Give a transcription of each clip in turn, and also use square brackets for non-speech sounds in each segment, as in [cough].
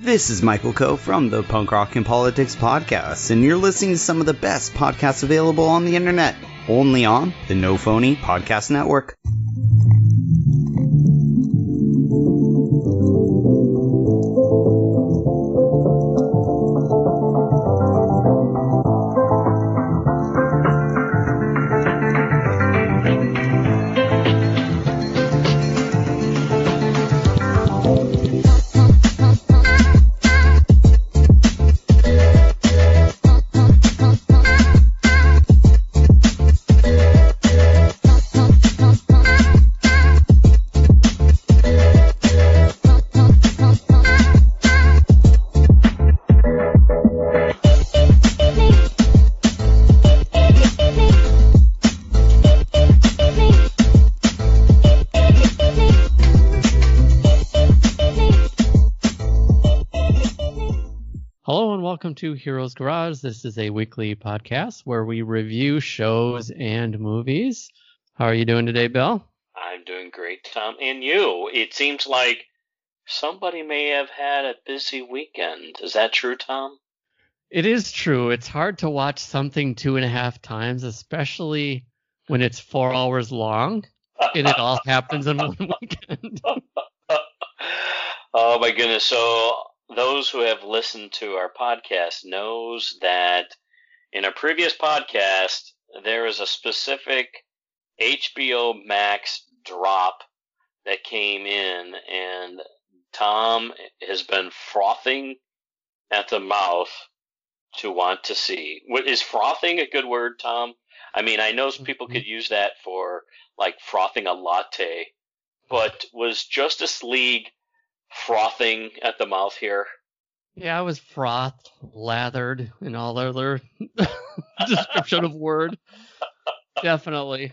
This is Michael Coe from the Punk Rock and Politics Podcast, and you're listening to some of the best podcasts available on the internet, only on the No Phone Podcast Network. Garage. This is a weekly podcast where we review shows and movies. How are you doing today, Bill? I'm doing great, Tom. And you? It seems like somebody may have had a busy weekend. Is that true, Tom? It is true. It's hard to watch something two and a half times, especially when it's four hours long and it all [laughs] happens in one weekend. [laughs] oh my goodness. So those who have listened to our podcast knows that in a previous podcast there is a specific HBO Max drop that came in and Tom has been frothing at the mouth to want to see. What is frothing a good word, Tom? I mean, I know people mm-hmm. could use that for like frothing a latte, but was Justice League frothing at the mouth here? Yeah, I was frothed, lathered, and all other [laughs] description of word. [laughs] Definitely.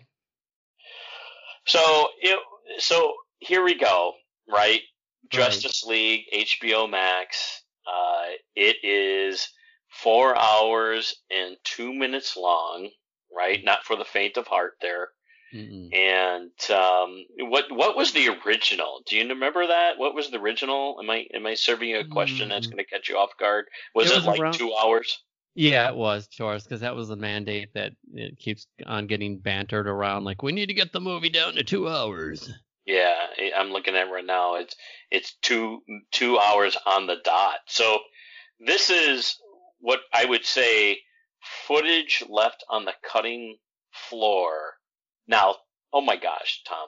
So it, so here we go, right? Justice League, HBO Max. Uh, it is four hours and two minutes long, right? Not for the faint of heart there. Mm-mm. And um, what what was the original? Do you remember that? What was the original? Am I am I serving you a question that's Mm. going to catch you off guard? Was It it, like around- two hours? Yeah, it was Chores because that was the mandate that it keeps on getting bantered around. Like we need to get the movie down to two hours. Yeah, I'm looking at it right now. It's it's two two hours on the dot. So this is what I would say footage left on the cutting floor. Now, oh my gosh, Tom,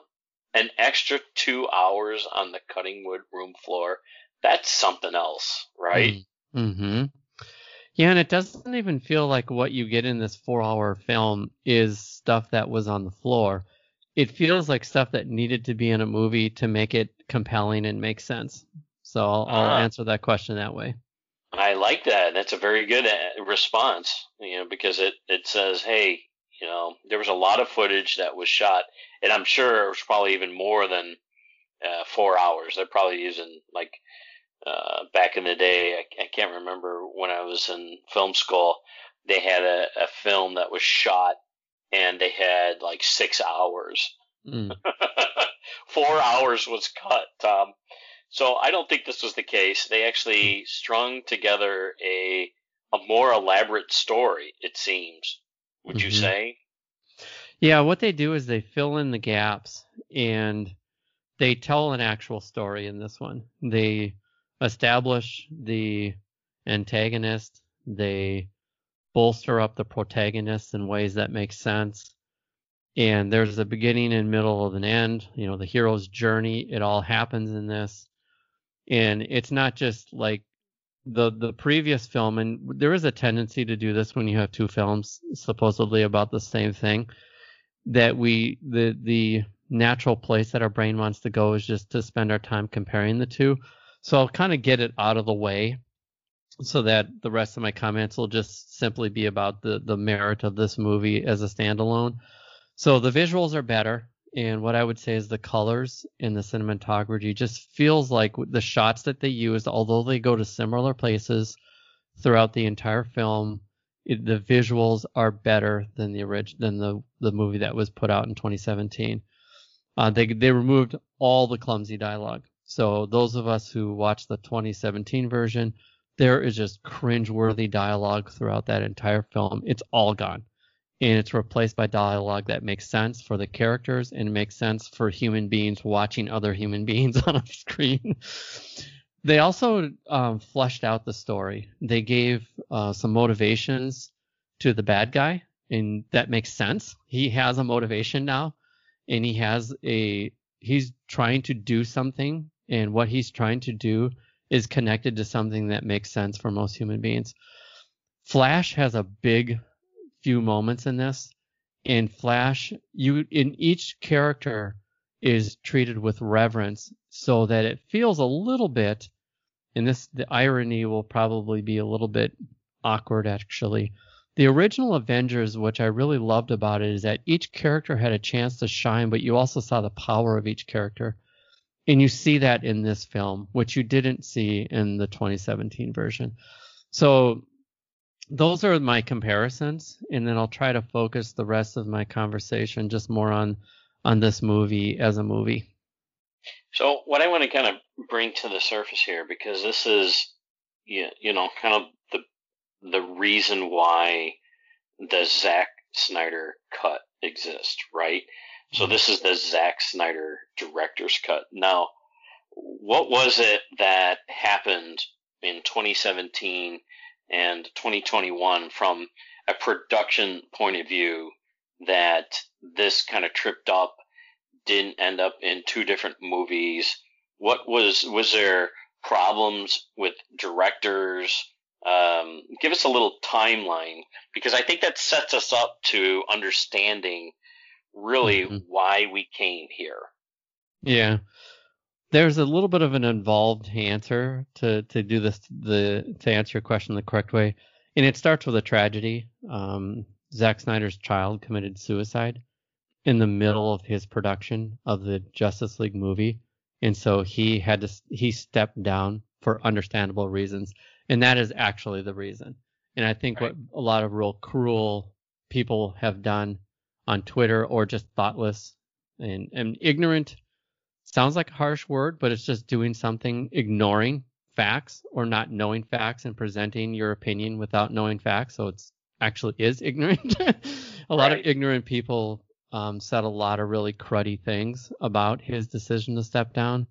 an extra two hours on the cutting wood room floor. That's something else, right? Mm-hmm. Yeah, and it doesn't even feel like what you get in this four-hour film is stuff that was on the floor. It feels like stuff that needed to be in a movie to make it compelling and make sense. So I'll, I'll Ah. answer that question that way. I like that. That's a very good uh, response, you know, because it, it says, hey, you know, there was a lot of footage that was shot, and I'm sure it was probably even more than uh, four hours. They're probably using, like, uh, back in the day, I, I can't remember when I was in film school, they had a, a film that was shot, and they had, like, six hours. Mm. [laughs] Four hours was cut, Tom. So I don't think this was the case. They actually strung together a a more elaborate story. It seems. Would you Mhm. say? Yeah, what they do is they fill in the gaps and they tell an actual story in this one. They establish the antagonist, they bolster up the protagonist in ways that make sense. And there's a beginning and middle of an end, you know, the hero's journey, it all happens in this. And it's not just like the the previous film and there is a tendency to do this when you have two films supposedly about the same thing that we the the natural place that our brain wants to go is just to spend our time comparing the two. So I'll kind of get it out of the way so that the rest of my comments will just simply be about the the merit of this movie as a standalone. So the visuals are better and what I would say is the colors and the cinematography just feels like the shots that they used although they go to similar places throughout the entire film it, the visuals are better than the original than the the movie that was put out in 2017. Uh, they they removed all the clumsy dialogue. So those of us who watched the 2017 version, there is just cringe-worthy dialogue throughout that entire film. It's all gone. And it's replaced by dialogue that makes sense for the characters and makes sense for human beings watching other human [laughs] beings on a screen. they also um, fleshed out the story. They gave uh, some motivations to the bad guy, and that makes sense. He has a motivation now, and he has a he's trying to do something, and what he's trying to do is connected to something that makes sense for most human beings. Flash has a big few moments in this. In Flash, you in each character is treated with reverence so that it feels a little bit and this the irony will probably be a little bit awkward actually. The original Avengers, which I really loved about it, is that each character had a chance to shine, but you also saw the power of each character. And you see that in this film, which you didn't see in the 2017 version. So those are my comparisons, and then I'll try to focus the rest of my conversation just more on on this movie as a movie. So what I want to kind of bring to the surface here, because this is, you know, kind of the the reason why the Zack Snyder cut exists, right? So this is the Zack Snyder director's cut. Now, what was it that happened in 2017 and 2021 from a production point of view that this kind of tripped up, didn't end up in two different movies? What was was there problems with directors? Um, give us a little timeline because I think that sets us up to understanding really mm-hmm. why we came here. Yeah. There's a little bit of an involved answer to, to do this the to answer your question the correct way. And it starts with a tragedy. Um, Zack Snyder's child committed suicide in the middle of his production of the Justice League movie. And so he had to he stepped down for understandable reasons. And that is actually the reason. And I think right. what a lot of real cruel people have done on Twitter or just thoughtless and, and ignorant sounds like a harsh word, but it's just doing something, ignoring facts or not knowing facts and presenting your opinion without knowing facts. So it's actually is [laughs] ignorant. a lot of ignorant people um, said a lot of really cruddy things about his decision to step down.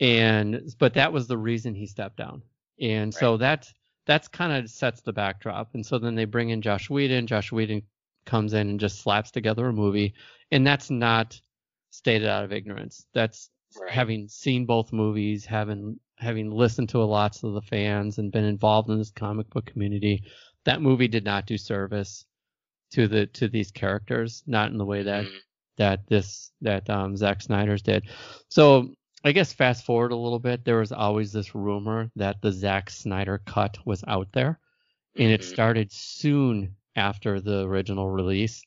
And but that was the reason he stepped down. And right. so that that's kind of sets the backdrop. And so then they bring in Josh Whedon. Josh Whedon comes in and just slaps together a movie, and that's not stated out of ignorance. That's right. having seen both movies, having having listened to a lots of the fans and been involved in this comic book community. That movie did not do service to the to these characters, not in the way that mm-hmm. that this that um, Zack Snyder's did. So I guess fast forward a little bit, there was always this rumor that the Zack Snyder cut was out there, and it mm-hmm. started soon after the original release,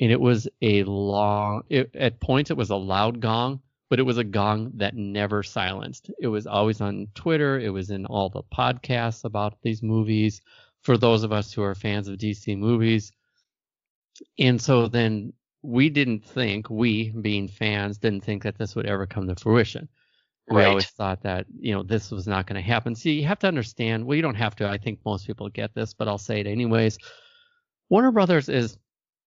and it was a long. It, at points, it was a loud gong, but it was a gong that never silenced. It was always on Twitter. It was in all the podcasts about these movies. For those of us who are fans of DC movies, and so then we didn't think, we being fans, didn't think that this would ever come to fruition. We right. always thought that, you know, this was not going to happen. See, you have to understand, well, you don't have to. I think most people get this, but I'll say it anyways. Warner Brothers is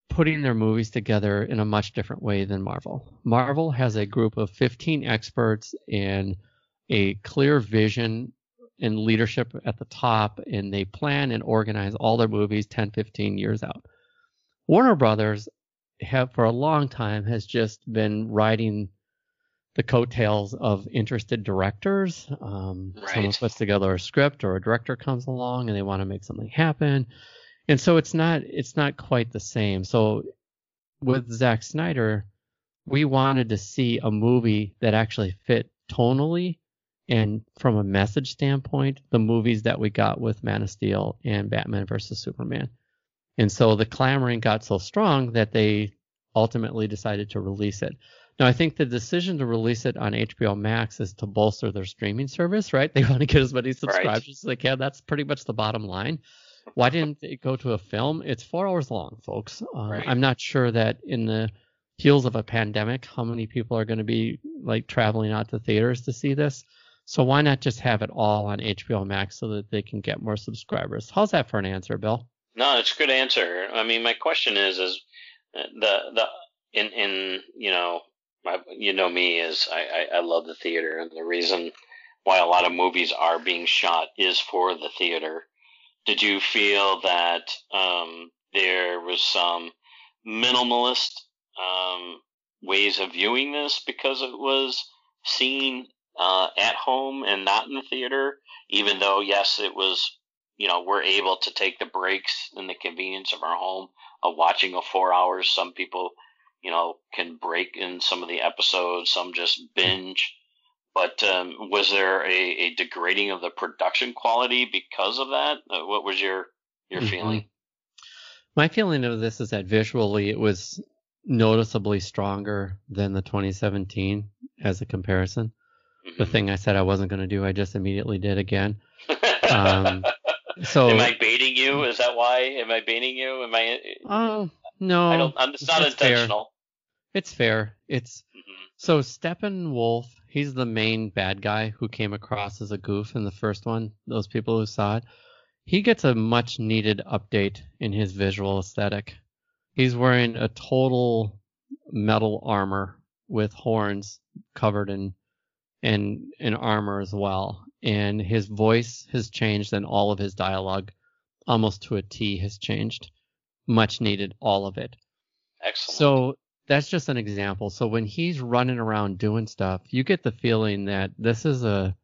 putting their movies together in a much different way than Marvel. Marvel has a group of 15 experts and a clear vision and leadership at the top, and they plan and organize all their movies 10, 15 years out. Warner Brothers have for a long time has just been riding the coattails of interested directors. Um, right. Someone puts together a script or a director comes along and they want to make something happen and so it's not it's not quite the same. So with Zack Snyder, we wanted to see a movie that actually fit tonally and from a message standpoint, the movies that we got with Man of Steel and Batman versus Superman. And so the clamoring got so strong that they ultimately decided to release it. Now, I think the decision to release it on HBO Max is to bolster their streaming service, right? [laughs] They want to get as many subscribers right. as they can. That's pretty much the bottom line. Why didn't it go to a film? It's four hours long, folks. Uh, right. I'm not sure that in the heels of a pandemic, how many people are going to be like traveling out to theaters to see this? So why not just have it all on HBO Max so that they can get more subscribers? How's that for an answer, Bill? No, it's a good answer. I mean, my question is, is uh, the the in in you know, my, you know me is I, I I love the theater, and the reason why a lot of movies are being shot is for the theater. Did you feel that um, there was some minimalist um, ways of viewing this because it was seen uh, at home and not in the theater? Even though, yes, it was, you know, we're able to take the breaks in the convenience of our home of watching a four hours. Some people, you know, can break in some of the episodes, some just binge. But um, was there a, a, degrading of the production quality because of that? Uh, what was your your mm-hmm. feeling? My feeling of this is that visually it was noticeably stronger than the 2017 as a comparison. Mm-hmm. The thing I said I wasn't going to do, I just immediately did again. Um, [laughs] so am I baiting you? Is that why? Am I baiting you? Am I? Oh no, I don't. I'm, it's not intentional. Fair. It's fair. It's mm-hmm. so Steppenwolf. He's the main bad guy who came across as a goof in the first one. Those people who saw it, he gets a much needed update in his visual aesthetic. He's wearing a total metal armor with horns covered in in in armor as well. And his voice has changed and all of his dialogue almost to a T has changed. Much needed, all of it. Excellent. So that's just an example. So when he's running around doing stuff, you get the feeling that this is a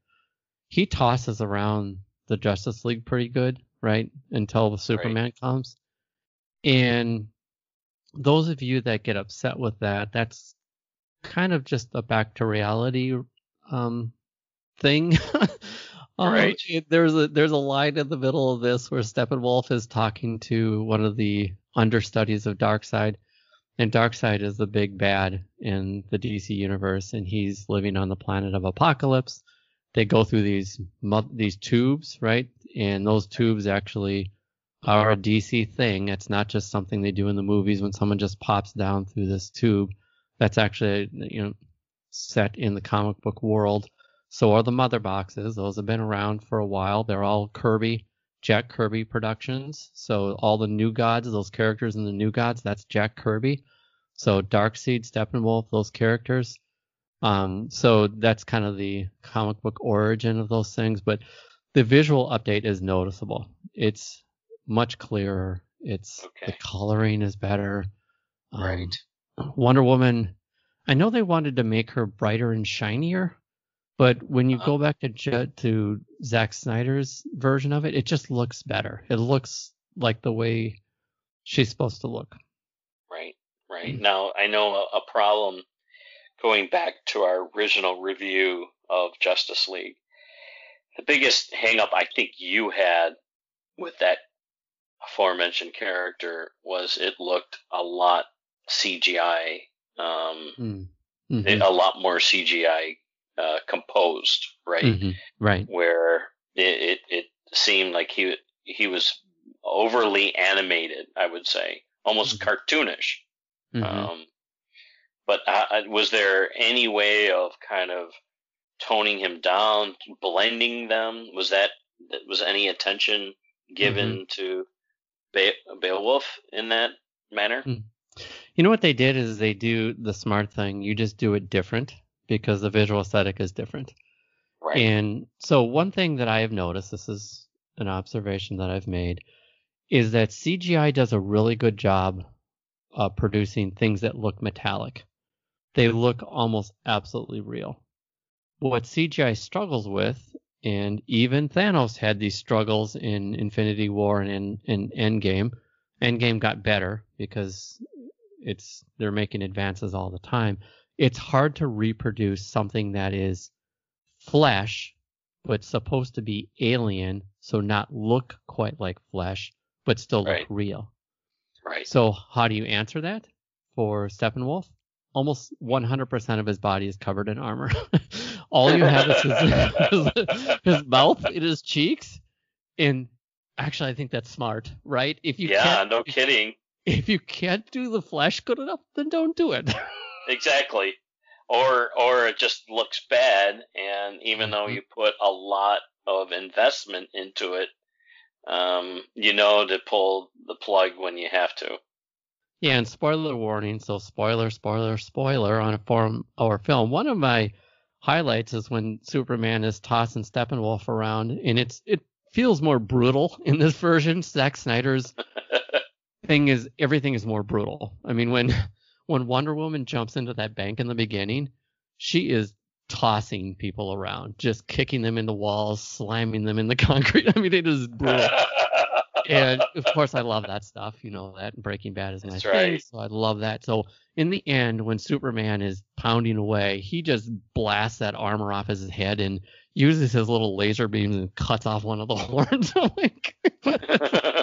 he tosses around the Justice League pretty good, right? Until the Superman right. comes. And those of you that get upset with that, that's kind of just a back to reality um, thing. [laughs] um, right. There's a there's a line in the middle of this where Steppenwolf is talking to one of the understudies of Darkseid, and Darkseid is the big bad in the DC universe, and he's living on the planet of Apokolips. They go through these these tubes, right? And those tubes actually are a DC thing. It's not just something they do in the movies when someone just pops down through this tube. That's actually you know set in the comic book world. So are the mother boxes. Those have been around for a while. They're all Kirby, Jack Kirby productions. So all the new gods, those characters in the new gods, that's Jack Kirby. So Darkseid, Steppenwolf, those characters. Um, so that's kind of the comic book origin of those things. But the visual update is noticeable. It's much clearer. It's okay. the coloring is better. Um, right. Wonder Woman. I know they wanted to make her brighter and shinier, but when you uh-huh. go back to to Zack Snyder's version of it, it just looks better. It looks like the way she's supposed to look. Right. Right. Mm-hmm. Now I know a, a problem going back to our original review of Justice League. The biggest hangup I think you had with that aforementioned character was it looked a lot CGI, um, mm. mm-hmm. a lot more CGI uh, composed, right? Mm-hmm. Right. Where it, it, it seemed like he he was overly animated, I would say, almost mm-hmm. cartoonish. Mm-hmm. Um, but uh, was there any way of kind of toning him down, blending them? Was that was any attention given mm-hmm. to Be- Beowulf in that manner? Hmm. You know what they did is they do the smart thing. You just do it different because the visual aesthetic is different. Right. And so one thing that I have noticed, this is an observation that I've made, is that CGI does a really good job of producing things that look metallic. They mm-hmm. look almost absolutely real. What CGI struggles with and even Thanos had these struggles in Infinity War and in, in Endgame. Endgame got better because it's they're making advances all the time. It's hard to reproduce something that is flesh but supposed to be alien, so not look quite like flesh, but still right. look real. Right. So how do you answer that for Steppenwolf? Almost 100% of his body is covered in armor. [laughs] all you have is [laughs] his, his, mouth and his cheeks. And actually, I think that's smart, right? If you yeah, no kidding. if you can't do the flesh good enough, then don't do it. [laughs] exactly. Or or it just looks bad, and even though Mhm. you put a lot of investment into it, um, you know to pull the plug when you have to. Yeah, and spoiler warning. So spoiler, spoiler, spoiler on a four hour film. One of my highlights is when Superman is tossing Steppenwolf around, and it's it feels more brutal [laughs] in this version. Zack Snyder's [laughs] thing is everything is more brutal. I mean, when when Wonder Woman jumps into that bank in the beginning, she is tossing people around, just kicking them in the walls, slamming them in the [laughs] concrete. I mean, it is brutal and of course I love that stuff. You know that Breaking Bad is my That's thing, right. so I love that. So in the end, when Superman is pounding away, he just blasts that armor off his head and uses his little laser beams and cuts off one of the [laughs] horns. I'm like, [laughs]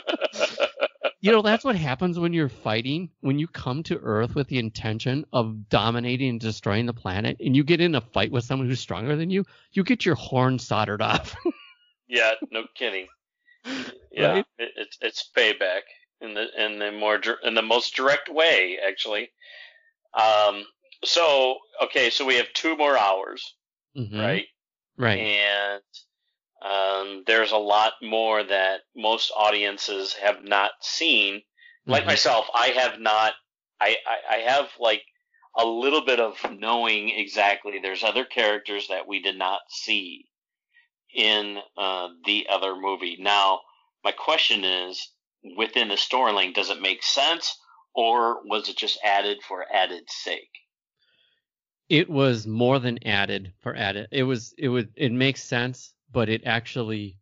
you know, that's what happens when you're fighting. When you come to Earth with the intention of dominating and destroying the planet, and you get in a fight with someone who's stronger than you, you get your horn soldered off. [laughs] yeah, no kidding. Yeah, Right? it, it's it's payback in the in the more in the most direct way, actually. Um. So okay, so we have two more hours, Mhm. right? Right. And um, there's a lot more that most audiences have not seen. Like Mhm. myself, I have not. I, I I have like a little bit of knowing exactly. There's other characters that we did not see in uh, the other movie. Now, my question is, within the storyline, does it make sense, or was it just added for added sake? it was more than added for added. It was it would it makes sense, but it actually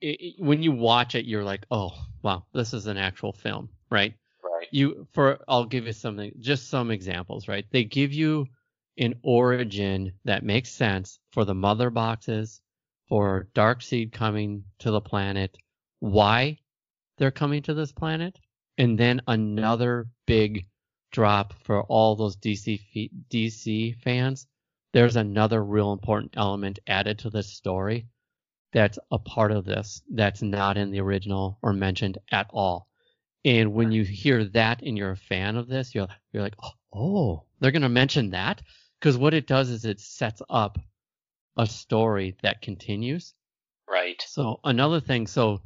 it, it- when you watch it, you're like, oh wow, this is an actual film, right? Right. You for I'll give you something, just some examples, right? They give you an origin that makes sense for the mother boxes, for Darkseid coming to the planet, why they're coming to this planet, and then another big drop for all those DC fe- DC fans. There's another real important element added to this story that's a part of this that's not in the original or mentioned at all. And when you hear that and you're a fan of this, you're you're like, oh, oh they're gonna mention that because what it does is it sets up a story that continues. Right. So another thing, so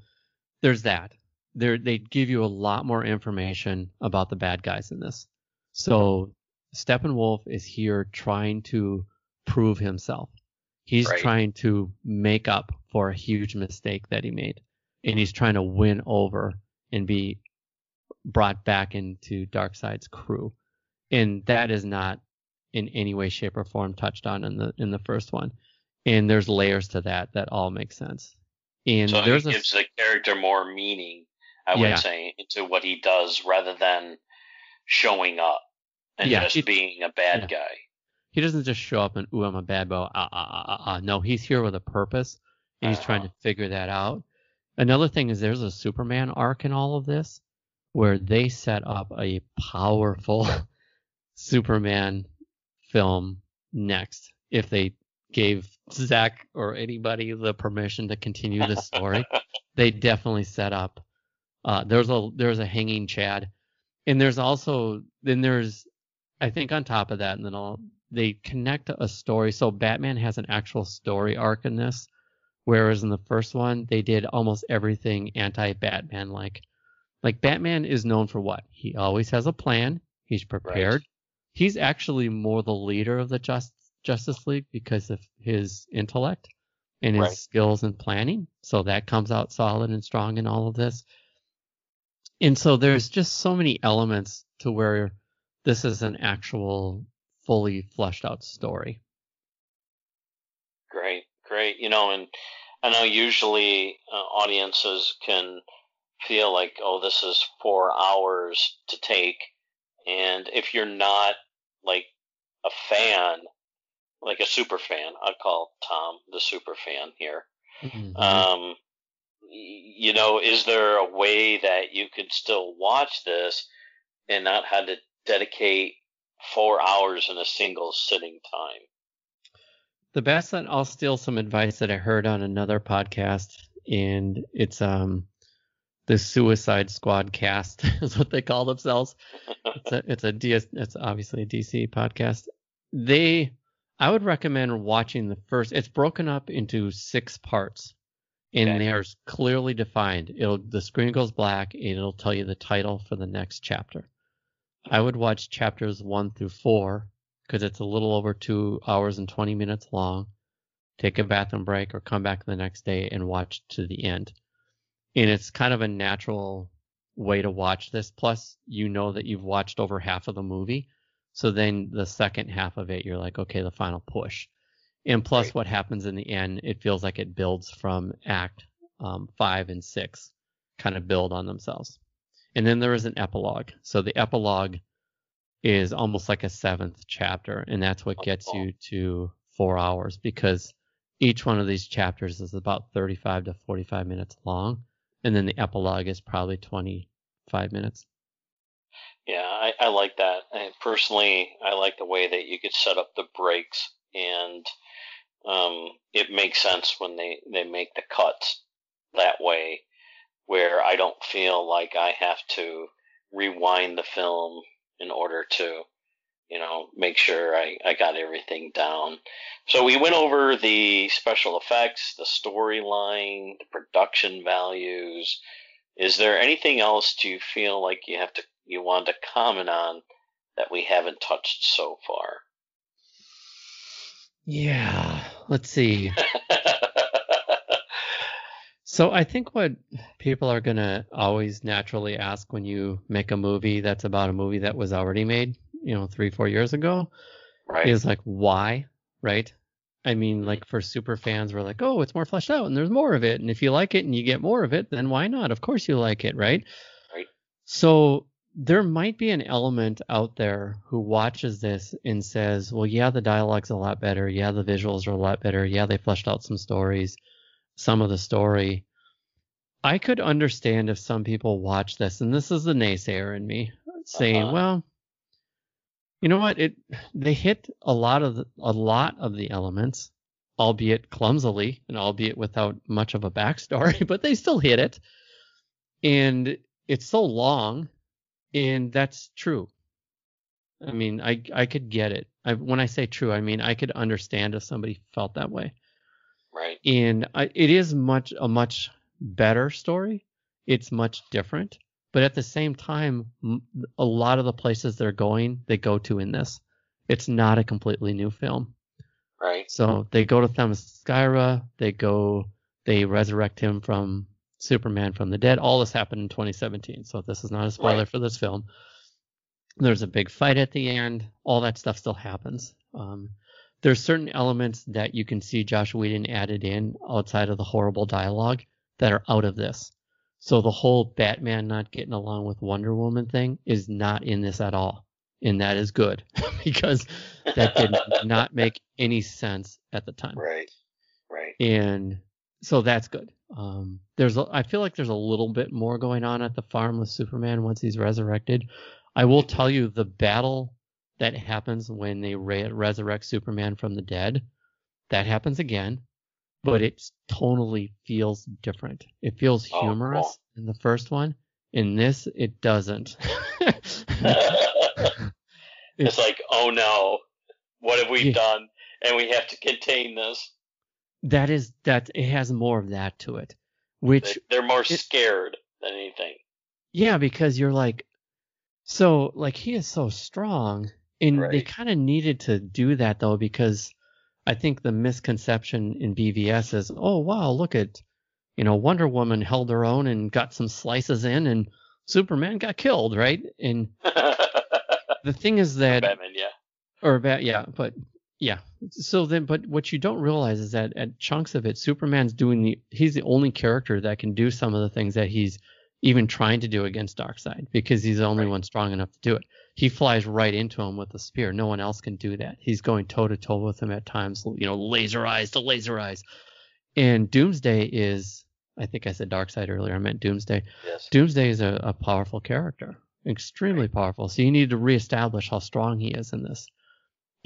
there's that. There they give you a lot more information about the bad guys in this. So Steppenwolf is here trying to prove himself. He's Right. trying to make up for a huge mistake that he made. And he's trying to win over and be brought back into Darkseid's crew. And that is not in any way, shape, or form touched on in the in the first one. And there's layers to that that all make sense. And So there's it a gives the character more meaning, I Yeah. would say, into what he does rather than showing up and Yeah, just it- being a bad yeah. guy. He doesn't just show up and ooh I'm a bad boy. Ah, ah, ah, ah, ah. No, he's here with a purpose, and he's trying Uh-huh. to figure that out. Another thing is there's a Superman arc in all of this, where they set up a powerful [laughs] Superman film next if they gave Zach or anybody the permission to continue the story. [laughs] they definitely set up. Uh, there's a there's a hanging Chad, and there's also then there's I think on top of that, and then I'll, they connect a story. So Batman has an actual story arc in this, whereas in the first one they did almost everything anti-Batman like. Like Batman is known for what? He always has a plan. He's prepared. He's actually more the leader of the Just, Justice League because of his intellect and his Right. skills in planning. So that comes out solid and strong in all of this. And so there's just so many elements to where this is an actual fully fleshed out story. Great, great. You know, and I know usually uh, audiences can feel like, oh, this is four hours to take. And if you're not like a fan, like a super fan, I'd call Tom the super fan here. Mhm. Um, you know, is there a way that you could still watch this and not have to dedicate four hours in a single sitting time? the best that I'll steal some advice that I heard on another podcast, and it's um the Suicide Squad cast [laughs] is what they call themselves. [laughs] It's a it's a DS it's obviously a DC podcast. They I would recommend watching the first. It's broken up into six parts, and Okay. they're clearly defined. It'll the screen goes black, and it'll tell you the title for the next chapter. I would watch chapters one through four because it's a little over two hours and twenty minutes long. Take a bathroom break or come back the next day and watch to the end. And it's kind of a natural way to watch this. Plus, you know that you've watched over half of the movie. So then the second half of it, you're like, okay, the final push. And plus, Right. what happens in the end, it feels like it builds from act um, five and six, kind of build on themselves. And then there is an epilogue. So the epilogue is almost like a seventh chapter, and that's what gets Oh. you to four hours because each one of these chapters is about 35 to 45 minutes long, and then the epilogue is probably 25 minutes. Yeah, I, I like that. And personally, I like the way that you could set up the breaks, and um, it makes sense when they, they make the cuts that way, where I don't feel like I have to rewind the film in order to, you know, make sure I, I got everything down. So we went over the special effects, the storyline, the production values. Is there anything else do you feel like you have to you want to comment on that we haven't touched so far? Yeah, let's see. [laughs] So I think what people are going to always naturally ask when you make a movie that's about a movie that was already made, you know, three, four years ago, right. is like, why? Right? I mean, like for super fans, we're like, oh, it's more fleshed out and there's more of it. And if you like it and you get more of it, then why not? Of course you like it, right? Right. So there might be an element out there who watches this and says, well, yeah, the dialogue's a lot better. Yeah, the visuals are a lot better. Yeah, they fleshed out some stories, some of the story. I could understand if some people watch this, and this is the naysayer in me, saying, Uh-huh. well, you know what? It they hit a lot of the, a lot of the elements, albeit clumsily and albeit without much of a backstory, [laughs] but they still hit it. And it's so long, and that's true. I mean, I I could get it. I, when I say true, I mean I could understand if somebody felt that way. Right. And it is much a much better story. It's much different, but at the same time, a lot of the places they're going, they go to in this. It's not a completely new film. Right. So they go to Themyscira, they go, they resurrect him from Superman from the dead. All this happened in 2017, so this is not a spoiler Right. for this film. There's a big fight at the end. All that stuff still happens. Um, there's certain elements that you can see Josh Whedon added in outside of the horrible dialogue that are out of this. So the whole Batman not getting along with Wonder Woman thing is not in this at all, and that is good [laughs] because that did [laughs] not make any sense at the time. right. Right. And so that's good. Um, there's, a, I feel like there's a little bit more going on at the farm with Superman once he's resurrected. I will tell you the battle that happens when they re- resurrect Superman from the dead, that happens again, but it totally feels different. It feels Oh, humorous cool. in the first one. In this, it doesn't. [laughs] [laughs] it's like, oh no, what have we Yeah. done? And we have to contain this. that is that it has more of that to it, which They- They're more it- scared than anything. Yeah, because you're like, so like he is so strong, and they kind of needed to do that though because I think the misconception in BVS is, oh wow, look at, you know, Wonder Woman held her own and got some slices in, and Superman got killed, right? And [laughs] the thing is that Batman, yeah. or about yeah, but yeah. So then, but what you don't realize is that at chunks of it, Superman's doing the he's the only character that can do some of the things that he's even trying to do against Darkseid because he's the only Right. one strong enough to do it. He flies right into him with a spear. No one else can do that. He's going toe to toe with him at times. You know, laser eyes to laser eyes. And Doomsday is, I think I said Darkseid earlier. I meant Doomsday. Yes. Doomsday is a, a powerful character, extremely powerful. So you need to reestablish how strong he is in this,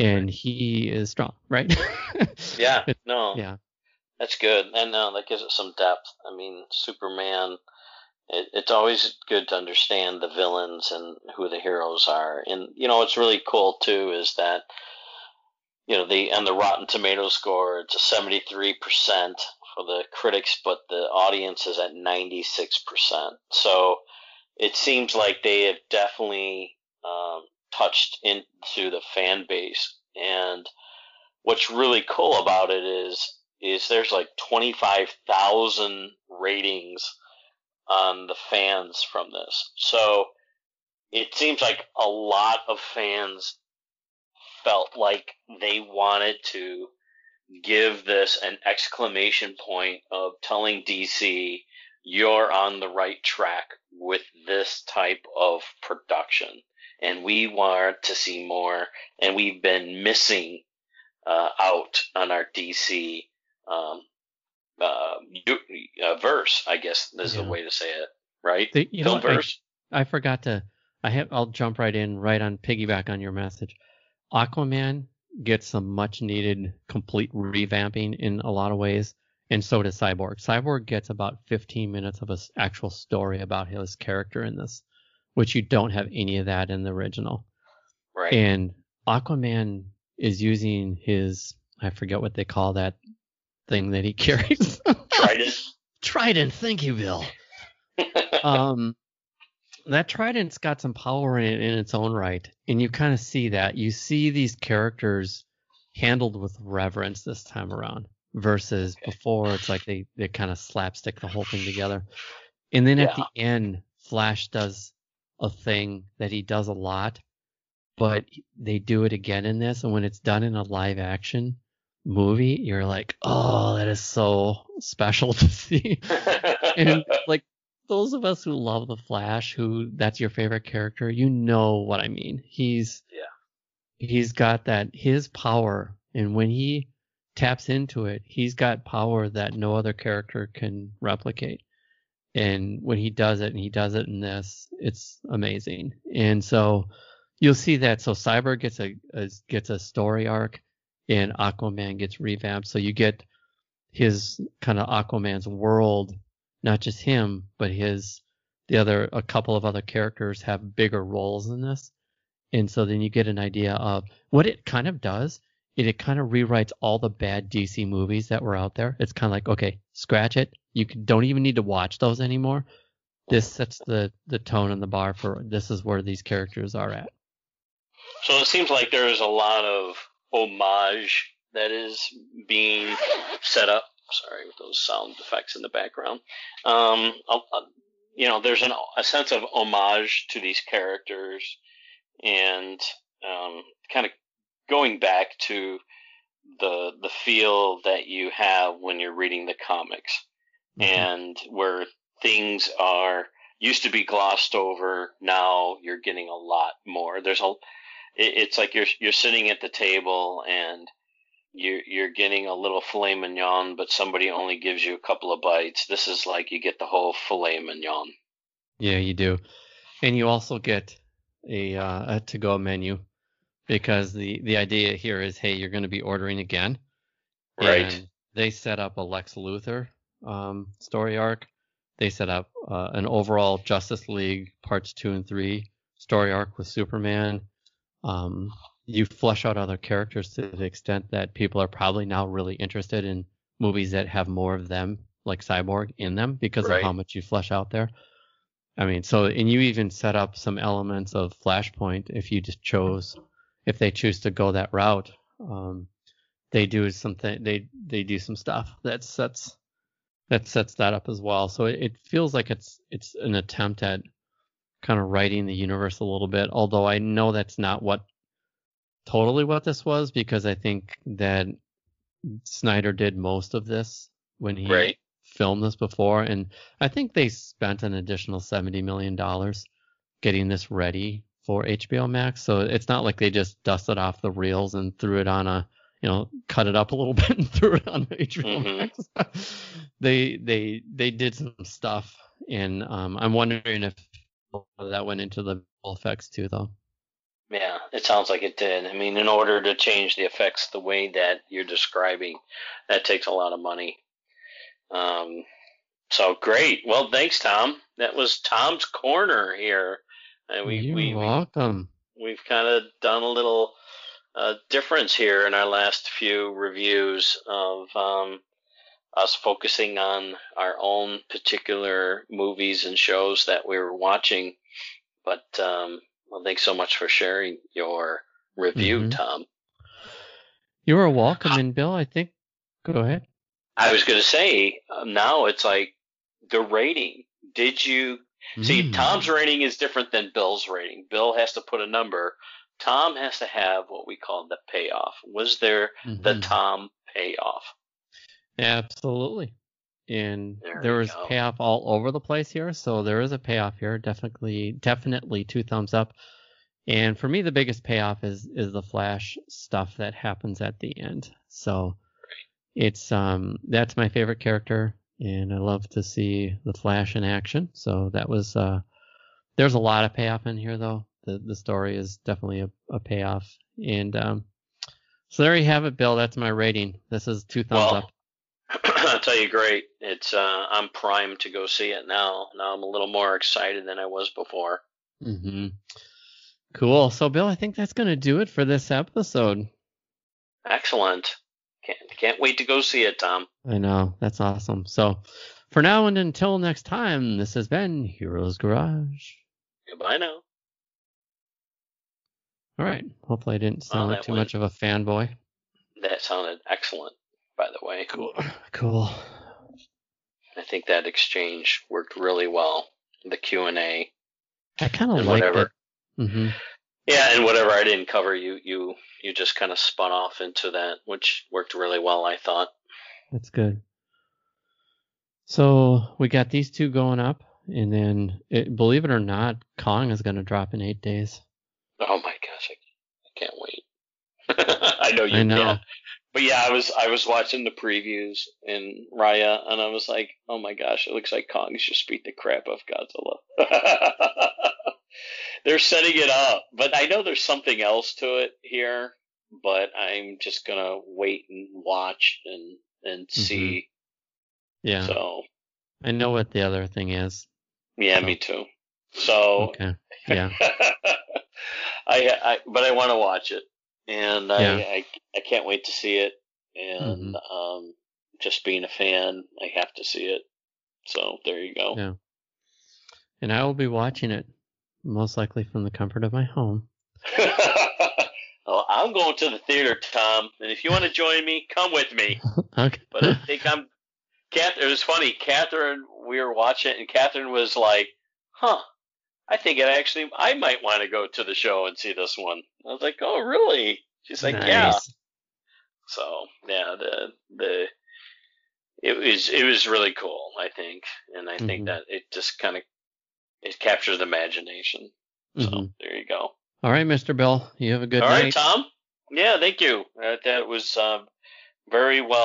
and he is strong, right? [laughs] Yeah. No. yeah, That's good, and uh, that gives it some depth. I mean, Superman it, it's always good to understand the villains and who the heroes are. And you know, what's really cool too is that you know the and the Rotten Tomato score, it's a seventy three percent for the critics, but the audience is at ninety six percent. So it seems like they have definitely um, touched into the fan base. And what's really cool about it is is there's like twenty five thousand ratings on the fans from this. So it seems like a lot of fans felt like they wanted to give this an exclamation point of telling DC you're on the right track with this type of production. And we want to see more, and we've been missing uh, out on our DC um, uh, uh, verse, I guess is yeah. the way to say it, right? The, you Film know, verse. I, I, forgot to. I have. I'll jump right in, right on piggyback on your message. Aquaman gets some much needed complete revamping in a lot of ways, and so does Cyborg. Cyborg gets about 15 minutes of an actual story about his character in this, which you don't have any of that in the original. Right. And Aquaman is using his I forget what they call that thing that he carries. Trident. [laughs] Trident. Thank you, Bill. [laughs] um, that trident's got some power in it in its own right, and you kind of see that. You see these characters handled with reverence this time around, versus okay. before it's like they they kind of slapstick the whole thing together. And then yeah. at the end, Flash does a thing that he does a lot, but they do it again in this, and when it's done in a live action, movie, you're like, oh, that is so special [laughs] to see. and [laughs] like those of us who love the Flash, who that's your favorite character, you know what I mean. He's yeah, he's got that his power, and when he taps into it, he's got power that no other character can replicate. And when he does it, and he does it in this, it's amazing. And so you'll see that. So Cyber gets a, a gets a story arc and Aquaman gets revamped. So you get his kind of Aquaman's world, not just him, but his the other a couple of other characters have bigger roles in this. And so then you get an idea of what it kind of does. It, it kind of rewrites all the bad DC movies that were out there. It's kind of like, okay, scratch it. You don't even need to watch those anymore. This sets the, the tone and the bar for this is where these characters are at. So it seems like there is a lot of homage that is being [laughs] set up. Sorry, with those sound effects in the background. Um, you know, there's an, a sense of homage to these characters, and um, kind of going back to the the feel that you have when you're reading the comics, mm-hmm. and where things are used to be glossed over. Now you're getting a lot more. There's a it, it's like you're you're sitting at the table and you're you're getting a little filet mignon, but somebody only gives you a couple of bites. This is like you get the whole filet mignon. Yeah, you do, and you also get a uh, a to go menu because the the idea here is, hey, you're going to be ordering again, right? And they set up a Lex Luthor um, story arc. They set up uh, an overall Justice League parts two and three story arc with Superman um, you flesh out other characters to the extent that people are probably now really interested in movies that have more of them, like Cyborg, in them because right. of how much you flesh out there. I mean, so and you even set up some elements of Flashpoint if you just chose, if they choose to go that route. Um, they do something. They they do some stuff that sets that sets that up as well. So it, it feels like it's it's an attempt at kind of writing the universe a little bit. Although I know that's not what totally what this was because I think that Snyder did most of this when he right. filmed this before, and I think they spent an additional seventy million dollars getting this ready for HBO Max. So it's not like they just dusted off the reels and threw it on a you know cut it up a little [laughs] bit and threw it on HBO mm-hmm. Max. [laughs] they they they did some stuff, and um, I'm wondering if that went into the effects too, though. Yeah, it sounds like it did. I mean, in order to change the effects the way that you're describing, that takes a lot of money. Um, so great. Well, thanks, Tom. that was Tom's corner here. And we, You're we, welcome. We, we've kind of done a little uh, difference here in our last few reviews of um, us focusing on our own particular movies and shows that we were watching. But um, well, thanks so much for sharing your review, mm-hmm. Tom. You are welcome, and Bill, I think. Go ahead. I was going to say um, now it's like the rating. Did you mm. see? Tom's rating is different than Bill's rating. Bill has to put a number. Tom has to have what we call the payoff. Was there mm-hmm. the Tom payoff? Absolutely. And there, there was go. payoff all over the place here, so there is a payoff here. Definitely, definitely two thumbs up. And for me, the biggest payoff is is the Flash stuff that happens at the end. So it's um that's my favorite character, and I love to see the Flash in action. So that was uh there's a lot of payoff in here though. The the story is definitely a, a payoff, and um so there you have it, Bill. That's my rating. This is two thumbs well, up. [clears throat] I'll tell you, great. It's uh, I'm primed to go see it now. Now I'm a little more excited than I was before. Mm-hmm. Cool. So, Bill, I think that's going to do it for this episode. Excellent. Can't can't wait to go see it, Tom. I know that's awesome. So, for now and until next time, this has been Heroes Garage. Goodbye now. All right. Hopefully, I didn't sound like too went, much of a fanboy. That sounded excellent by the way. Cool. [clears throat] Cool. I think that exchange worked really well. The Q and A. I kind of liked whatever. it. Mm-hmm. Yeah, and whatever I didn't cover, you you you just kind of spun off into that, which worked really well. I thought. That's good. So we got these two going up, and then it, believe it or not, Kong is going to drop in eight days. Oh my gosh, I, I can't wait. [laughs] I know you I know. But yeah, I was I was watching the previews in Raya, and I was like, oh my gosh, it looks like Kong just beat the crap of Godzilla. [laughs] They're setting it up, but I know there's something else to it here. But I'm just gonna wait and watch and and mm-hmm. see. Yeah. So. I know what the other thing is. Yeah, so. me too. So. Okay. Yeah. [laughs] I, I but I want to watch it and I, I, I can't wait to see it. And mm-hmm. um, just being a fan, I have to see it. So there you go. Yeah. And I will be watching it most likely from the comfort of my home. [laughs] well, I'm going to the theater, Tom, and if you want to join me, come with me. [laughs] okay. But I think I'm. Kath, it was funny. Catherine, we were watching, and Catherine was like, "Huh, I think it actually I might want to go to the show and see this one. I was like, oh really? She's like, nice. yeah. So yeah, the the it was it was really cool. I think, and I mm-hmm. think that it just kind of it captures the imagination. So mm-hmm. there you go. All right, Mr. Bill, you have a good All night. All right, Tom. Yeah, thank you. Uh, that was uh, very well.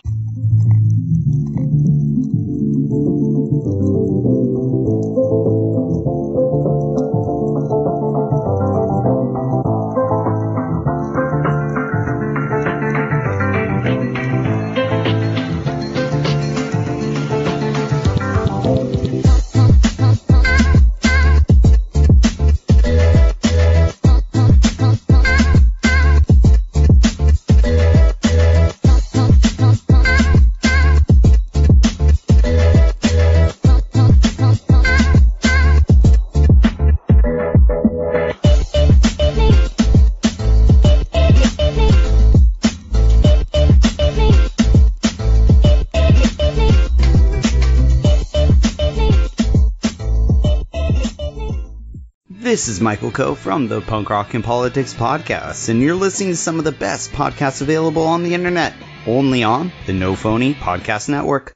This is Michael Coe from the Punk Rock and Politics Podcast, and you're listening to some of the best podcasts available on the internet, only on the No Phone Podcast Network.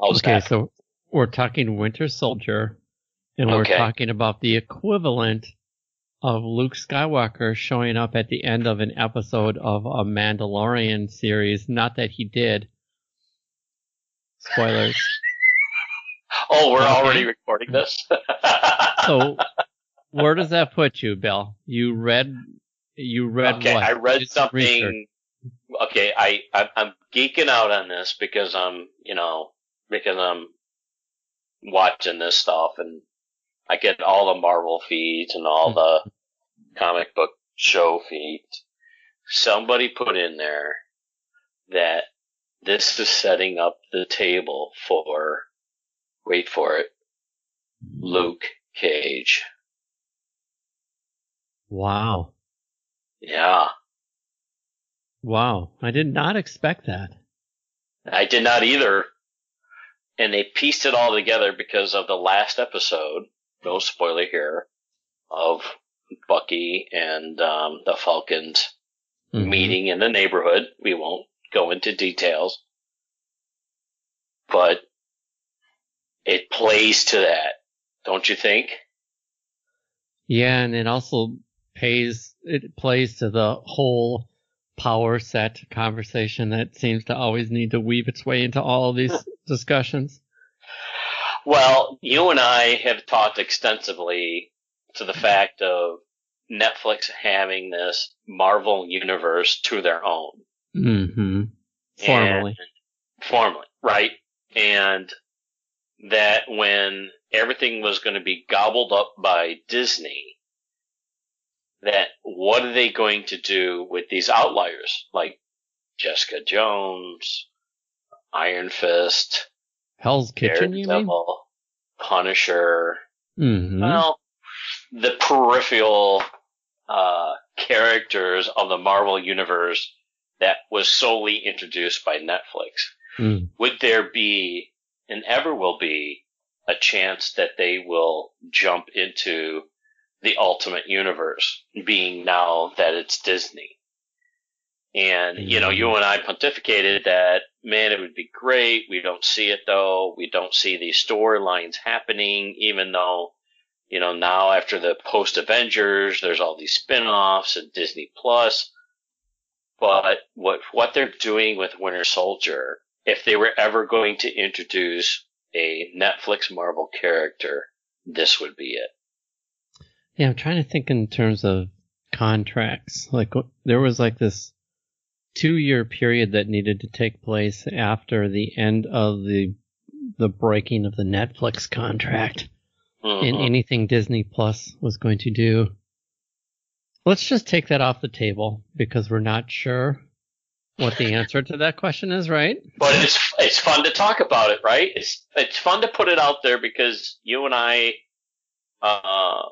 Okay, that? so we're talking Winter Soldier, and we're Okay. talking about the equivalent of Luke Skywalker showing up at the end of an episode of a Mandalorian series. Not that he did. Spoilers. [laughs] oh, we're Okay. already recording this. [laughs] so, where does that put you, Bill? You read, you read okay, what? I read Did some research. something. Okay, I, I I'm geeking out on this because I'm you know because I'm watching this stuff and I get all the Marvel feeds and all the comic book show feeds. Somebody put in there that this is setting up the table for wait for it Luke Cage. Wow, Yeah. wow! I did not expect that. I did not either. And they pieced it all together because of the last episode, no spoiler here, of Bucky and um, the Falcons Mhm. meeting in the neighborhood. We won't go into details. But it plays to that, don't you think? Yeah, and it also pays it plays to the whole power set conversation that seems to always need to weave its way into all of these [laughs] discussions. Well, you and I have talked extensively to the fact of Netflix having this Marvel universe to their own. Mm-hmm. Formally. And- formally, right? And that when everything was going to be gobbled up by Disney, that what are they going to do with these outliers like Jessica Jones, Iron Fist, Hell's Kitchen, you mean? Daredevil, Punisher, Mm-hmm. well, the peripheral uh, characters of the Marvel universe that was solely introduced by Netflix. Mm. Would there be, and ever will be, a chance that they will jump into the Ultimate Universe, being now that it's Disney? And, you know, you and I pontificated that, man, it would be great. We don't see it though. We don't see these storylines happening, even though, you know, now after the post Avengers, there's all these spin-offs and Disney Plus. But what, what they're doing with Winter Soldier, if they were ever going to introduce a Netflix Marvel character, this would be it. Yeah, I'm trying to think in terms of contracts. Like there was like this two-year period that needed to take place after the end of the the breaking of the Netflix contract. in Mhm. anything Disney Plus was going to do. Let's just take that off the table because we're not sure what the answer to that question is, right? But it's it's fun to talk about it, right? It's it's fun to put it out there because you and I uh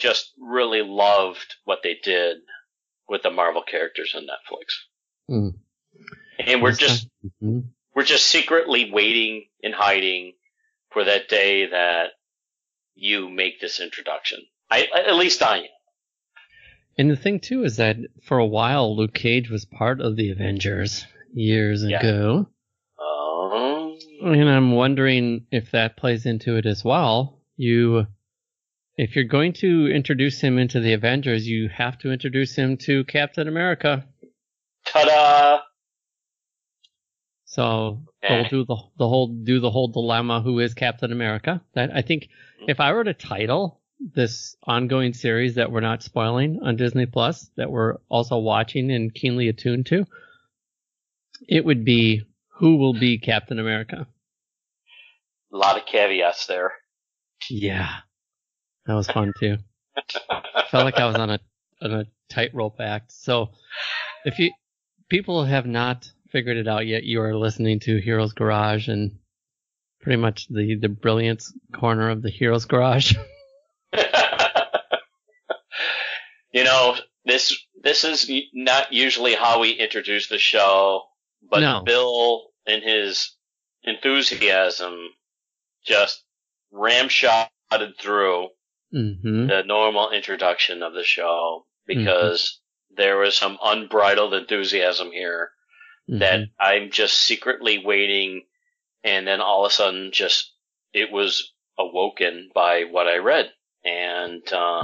just really loved what they did with the Marvel characters on Netflix. Mm. And we're just Mhm. we're just secretly waiting and hiding for that day that you make this introduction. I at least I am. And the thing too is that for a while Luke Cage was part of the Avengers years Yeah. ago. Um, And I'm wondering if that plays into it as well. You if you're going to introduce him into the Avengers, you have to introduce him to Captain America. ta-da! So Eh. they'll do the the whole do the whole dilemma who is Captain America. That I think if I were to title this ongoing series that we're not spoiling on Disney Plus that we're also watching and keenly attuned to, it would be who will be Captain America. A lot of caveats there. Yeah. That was fun too. Felt like I was on a on a tightrope act. So if you people have not figured it out yet, you are listening to Heroes Garage and pretty much the the brilliance corner of the Heroes Garage. [laughs] you know, this this is not usually how we introduce the show, but No. Bill and his enthusiasm just ramshotted through mm-hmm. the normal introduction of the show because there was some unbridled enthusiasm here that I'm just secretly waiting, and then all of a sudden, just it was awoken by what I read, and uh,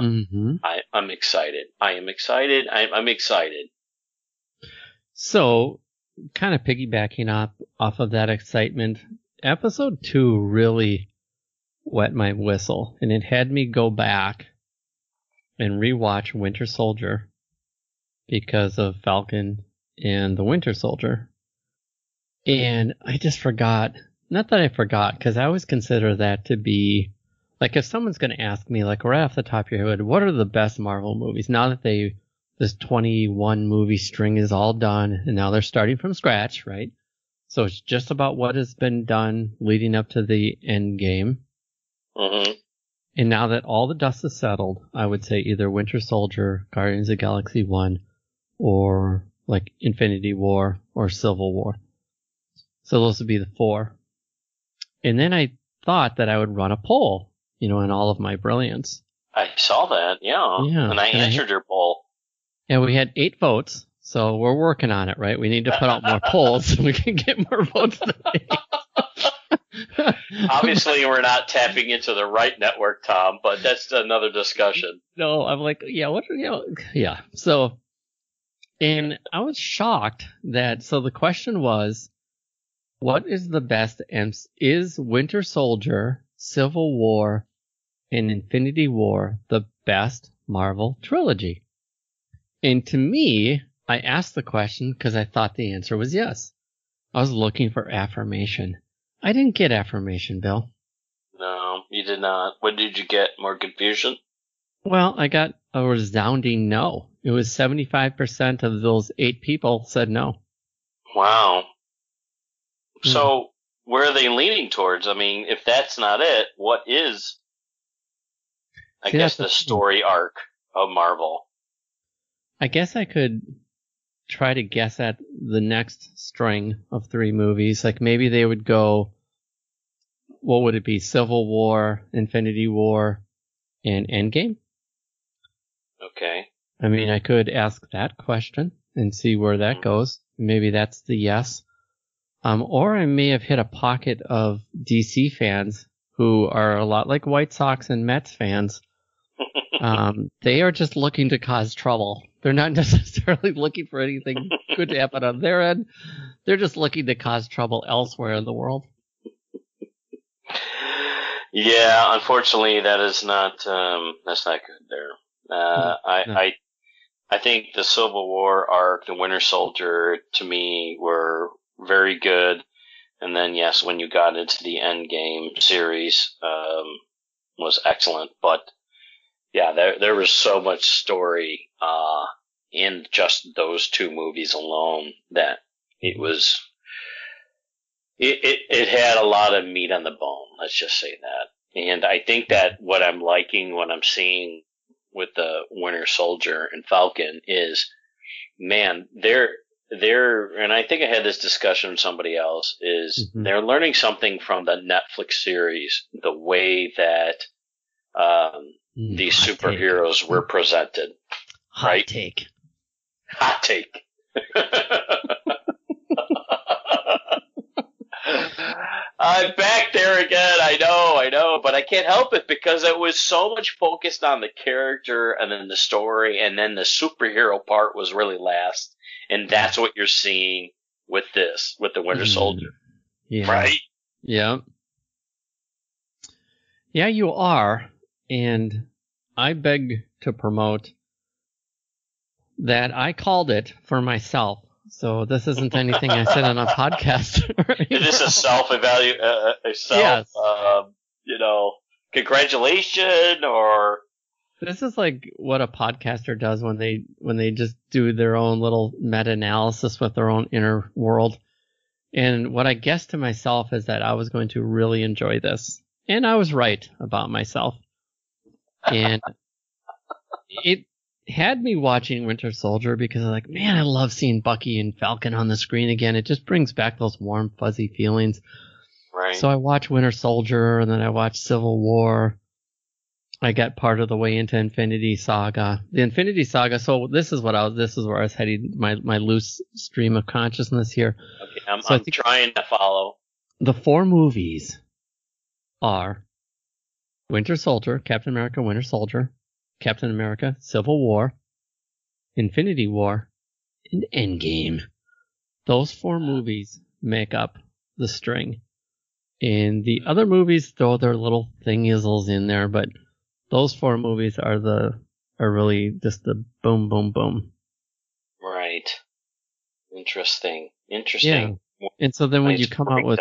I, I'm excited. I am excited. I'm, I'm excited. So, kind of piggybacking off off of that excitement, episode two really wet my whistle, and it had me go back and rewatch Winter Soldier because of Falcon and the Winter Soldier. And I just forgot, not that I forgot, because I always consider that to be like if someone's going to ask me, like right off the top of your head, what are the best Marvel movies? Now that they this 21 movie string is all done and now they're starting from scratch, right? So it's just about what has been done leading up to the end game. Hmm And now that all the dust is settled, I would say either Winter Soldier, Guardians of the Galaxy 1, or like Infinity War or Civil War. So those would be the four. And then I thought that I would run a poll, you know, in all of my brilliance. I saw that. Yeah. Yeah, And I and I- answered your poll. And we had eight votes, so we're working on it, right? We need to put out more [laughs] polls so we can get more votes than eight. [laughs] [laughs] Obviously, we're not tapping into the right network, Tom, but that's another discussion. no, I'm like, yeah, what, you know, yeah. So, and I was shocked that, so the question was, what is the best, M- is Winter Soldier, Civil War, and Infinity War the best Marvel trilogy? And to me, I asked the question because I thought the answer was yes. I was looking for affirmation. I didn't get affirmation, Bill. No, you did not. What did you get? More confusion? Well, I got a resounding no. It was 75% of those eight people said no. Wow. Hmm. So, where are they leaning towards? I mean, if that's not it, what is, I See, guess, the- story arc of Marvel? I guess I could try to guess at the next string of three movies. Like maybe they would go, what would it be? Civil War, Infinity War, and Endgame? Okay. I mean, I could ask that question and see where that Mhm. goes. Maybe that's the yes. Um, or I may have hit a pocket of DC fans who are a lot like White Sox and Mets fans. [laughs] Um, they are just looking to cause trouble. They're not [laughs] necessarily looking for anything good to happen on their end. They're just looking to cause trouble elsewhere in the world. yeah, unfortunately, that is not um, that's not good there. Uh, I, No. I I think the Civil War arc, the Winter Soldier, to me were very good, and then yes, when you got into the Endgame series, um, was excellent. But yeah, there there was so much story uh, in just those two movies alone that it was. It, it it had a lot of meat on the bone. Let's just say that. And I think that what I'm liking, what I'm seeing with the Winter Soldier and Falcon is, man, they're they're, and I think I had this discussion with somebody else. Is Mhm. they're learning something from the Netflix series, the way that um, Mm, these hot take. superheroes were presented. Hot right? take. Hot take. [laughs] I'm back there again. I know, I know, but I can't help it because it was so much focused on the character and then the story, and then the superhero part was really last. And that's what you're seeing with this, with the Winter Mm, Soldier, Yeah. right? Yeah. Yeah, you are. And I beg to promote that I called it for myself. So this isn't anything I said on a podcast. right? [laughs] Is this a self evaluate, uh, a self, Yes. um, you know, congratulation or This is like what a podcaster does when they when they just do their own little meta analysis with their own inner world. And what I guessed to myself is that I was going to really enjoy this. And I was right about myself. And [laughs] it had me watching Winter Soldier because I'm like, man, I love seeing Bucky and Falcon on the screen again. It just brings back those warm, fuzzy feelings. right? So I watched Winter Soldier and then I watched Civil War. I got part of the way into Infinity Saga. The Infinity Saga. So this is what I was. This is where I was heading. My my loose stream of consciousness here. Okay, I'm, So I'm trying to follow. The four movies are Winter Soldier, Captain America, Winter Soldier, Captain America, Civil War, Infinity War, and Endgame. Those four movies make up the string. And the other movies throw their little thingizzles in there, but those four movies are the are really just the boom, boom, boom. Right. Interesting. Interesting. Yeah. And so then when Nice you come out with.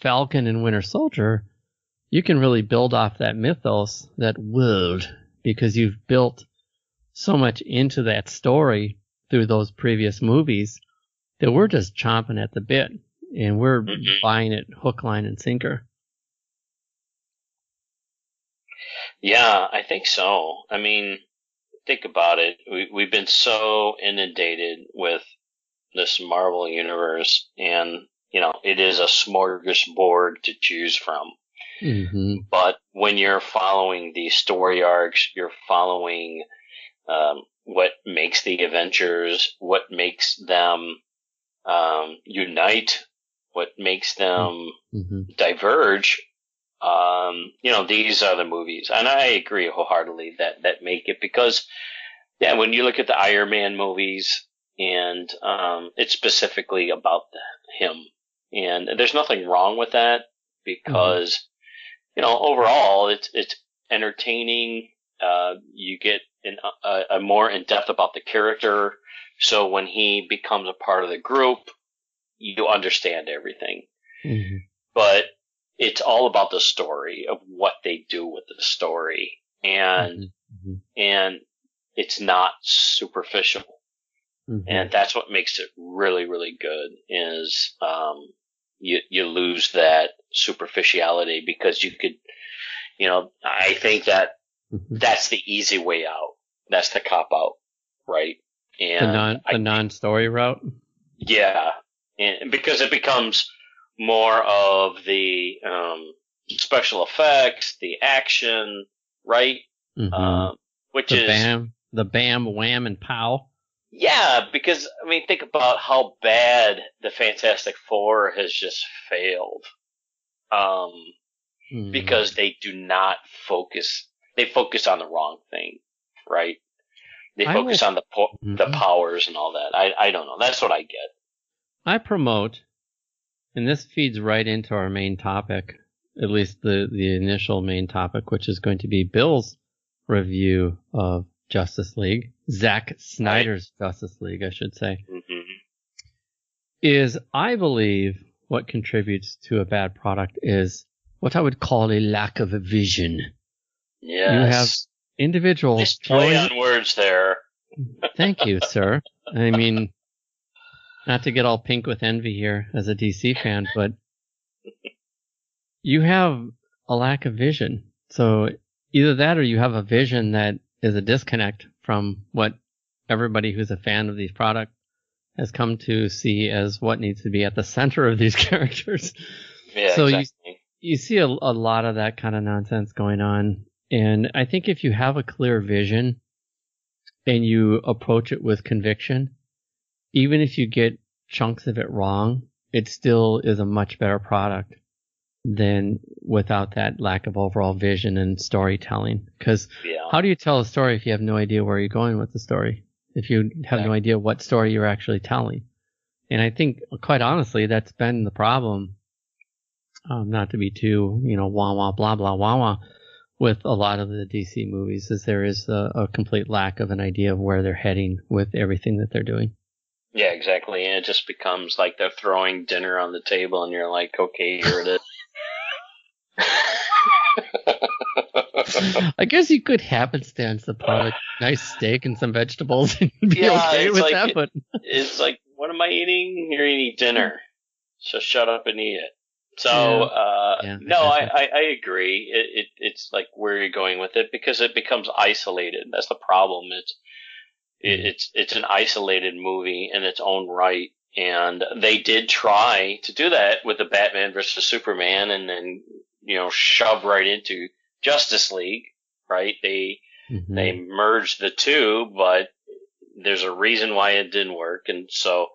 Falcon and Winter Soldier, you can really build off that mythos, that world, because you've built so much into that story through those previous movies that we're just chomping at the bit and we're Mhm. buying it hook, line, and sinker. Yeah, I think so. I mean, think about it. We we've been so inundated with this Marvel universe, and you know, it is a smorgasbord to choose from. hmm But when you're following these story arcs, you're following um, what makes the Avengers, what makes them um, unite, what makes them hmm diverge. Um, you know, these are the movies, and I agree wholeheartedly that that make it because, yeah, when you look at the Iron Man movies, and um, it's specifically about the, him, and there's nothing wrong with that because, you know, overall it's it's entertaining. Uh, you get an, a, a more in depth about the character, so when he becomes a part of the group, you understand everything. Hmm but it's all about the story of what they do with the story. And hmm and it's not superficial. Hmm and that's what makes it really really good is um you you lose that superficiality because you could you know i think that hmm that's the easy way out that's the cop out right and the non I the non story route. Yeah, and because it becomes more of the um, special effects, the action, right? hmm Um, which the is bam, the bam, wham, and pow. yeah, because I mean, think about how bad the Fantastic Four has just failed. Um, Mhm. because they do not focus. They focus on the wrong thing, right? They focus will- on the po- the Mhm. powers and all that. I I don't know. That's what I get. I promote, and this feeds right into our main topic, at least the, the initial main topic, which is going to be Bill's review of Justice League, Zack Snyder's Justice League, I should say, hmm is I believe what contributes to a bad product is what I would call a lack of a vision. Yes. You have individuals Nice play on words there. [laughs] Thank you, sir. I mean, not to get all pink with envy here as a DC fan, but you have a lack of vision. So either that or you have a vision that is a disconnect from what everybody who's a fan of these products has come to see as what needs to be at the center of these [laughs] characters. Yeah, So you- you see a, a lot of that kind of nonsense going on. And I think if you have a clear vision and you approach it with conviction, even if you get chunks of it wrong, it still is a much better product than without that lack of overall vision and storytelling. Because yeah. how do you tell a story if you have no idea where you're going with the story? If you have no idea what story you're actually telling? And I think, quite honestly, that's been the problem. Um, not to be too, you know, wah wah blah blah wah wah with a lot of the DC movies, is there is a, a complete lack of an idea of where they're heading with everything that they're doing. Yeah, exactly. And it just becomes like they're throwing dinner on the table, and you're like, okay, here it is. [laughs] I guess you could happenstance upon a [sighs] nice steak and some vegetables [laughs] and be Yeah, okay it's with like that, but it's like, what am I eating? You're eating dinner. So shut up and eat it. So, Yeah. uh, Yeah, no, I. I, I agree. It, it, it's like where you're going with it because it becomes isolated. That's the problem. It's, it, Mhm. it's, it's an isolated movie in its own right. And they did try to do that with the Batman versus Superman and then, you know, shove right into Justice League, right? They Mhm. they merged the two, but there's a reason why it didn't work. And so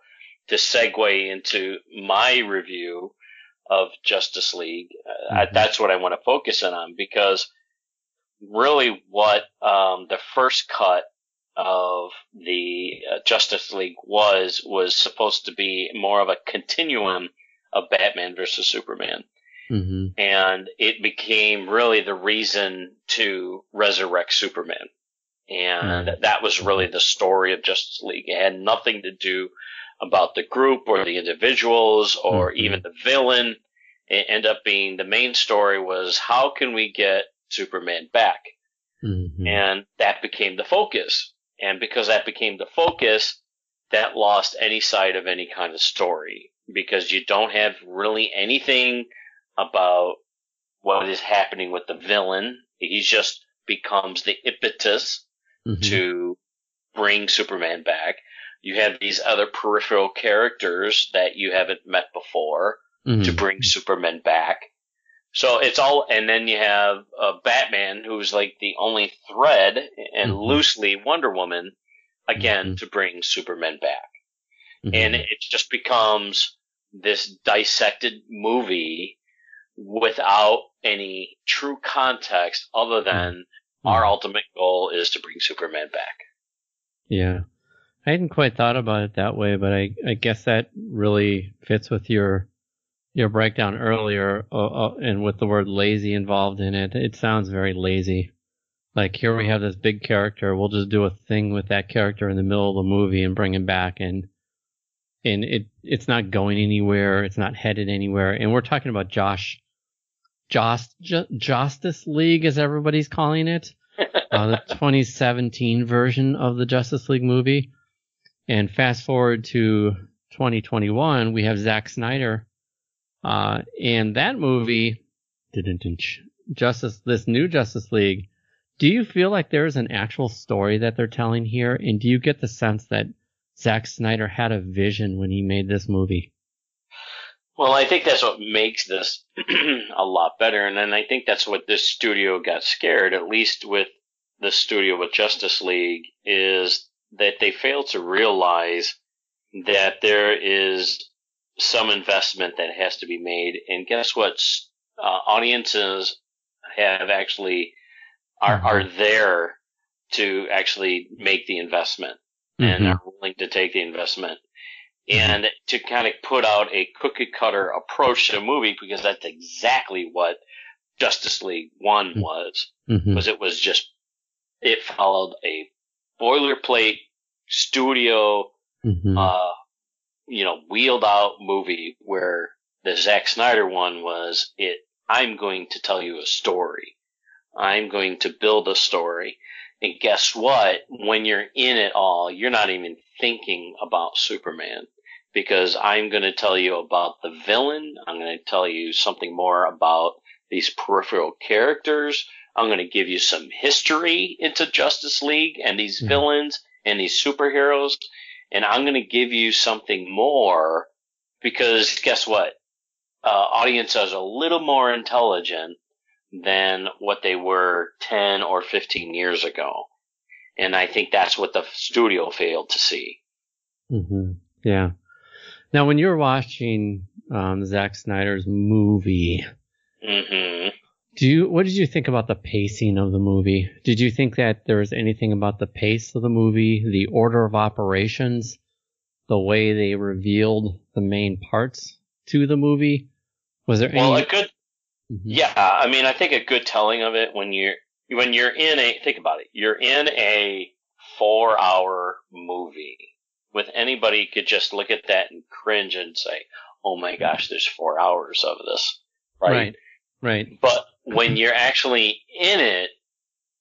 to segue into my review of Justice League, uh, I- Mhm. that's what I want to focus in on because really what um, the first cut of the uh, Justice League was was supposed to be more of a continuum of Batman versus Superman Mhm. and it became really the reason to resurrect Superman. And Right. that was really the story of Justice League. It had nothing to do about the group or the individuals or Mhm. even the villain. It ended up being the main story was how can we get Superman back? Mhm. And that became the focus. And because that became the focus, that lost any sight of any kind of story because you don't have really anything about what is happening with the villain. He just becomes the impetus Mhm. to bring Superman back. You have these other peripheral characters that you haven't met before to Mhm. bring Superman back. So it's all, and then you have uh, Batman, who's like the only thread, and Mhm. loosely Wonder Woman, again Mhm. to bring Superman back. Mhm. And it just becomes this dissected movie without any true context other than our Mhm. ultimate goal is to bring Superman back. Yeah. I hadn't quite thought about it that way, but I, I guess that really fits with your your breakdown earlier uh, uh, and with the word lazy involved in it. It sounds very lazy. Like here we have this big character, we'll just do a thing with that character in the middle of the movie and bring him back and and it it's not going anywhere, it's not headed anywhere. And we're talking about Josh Jost, Ju- Justice League as everybody's calling it [laughs] uh, the 2017 version of the Justice League movie. And fast forward to 2021, we have Zack Snyder, uh, and that movie, didn't Justice, this new Justice League. Do you feel like there's an actual story that they're telling here, and do you get the sense that Zack Snyder had a vision when he made this movie? Well, I think that's what makes this [clears throat] a lot better, and then I think that's what this studio got scared, at least with the studio with Justice League, is that they failed to realize that there is some investment that has to be made, and guess what? Uh, audiences have actually are Mhm. are there to actually make the investment and Mhm. are willing to take the investment and to kind of put out a cookie cutter approach to a movie because that's exactly what Justice League One Mhm. was. Mhm. Was it was just it followed a boilerplate studio, Mhm. uh, you know, wheeled out movie where the Zack Snyder one was it. I'm going to tell you a story. I'm going to build a story. And guess what? When you're in it all, you're not even thinking about Superman because I'm going to tell you about the villain. I'm going to tell you something more about these peripheral characters. I'm going to give you some history into Justice League and these Mhm. villains and these superheroes. And I'm going to give you something more because guess what? Uh, audiences are a little more intelligent than what they were 10 or 15 years ago. And I think that's what the studio failed to see. hmm Yeah. Now, when you were watching um, Zack Snyder's movie, hmm do you what did you think about the pacing of the movie? Did you think that there was anything about the pace of the movie, the order of operations, the way they revealed the main parts to the movie? Was there Well, any? a good, Mhm. yeah, I mean, I think a good telling of it when you're, when you're in a, think about it, you're in a four hour movie with anybody could just look at that and cringe and say, oh my gosh, there's four hours of this. Right. right, right. But when you're actually in it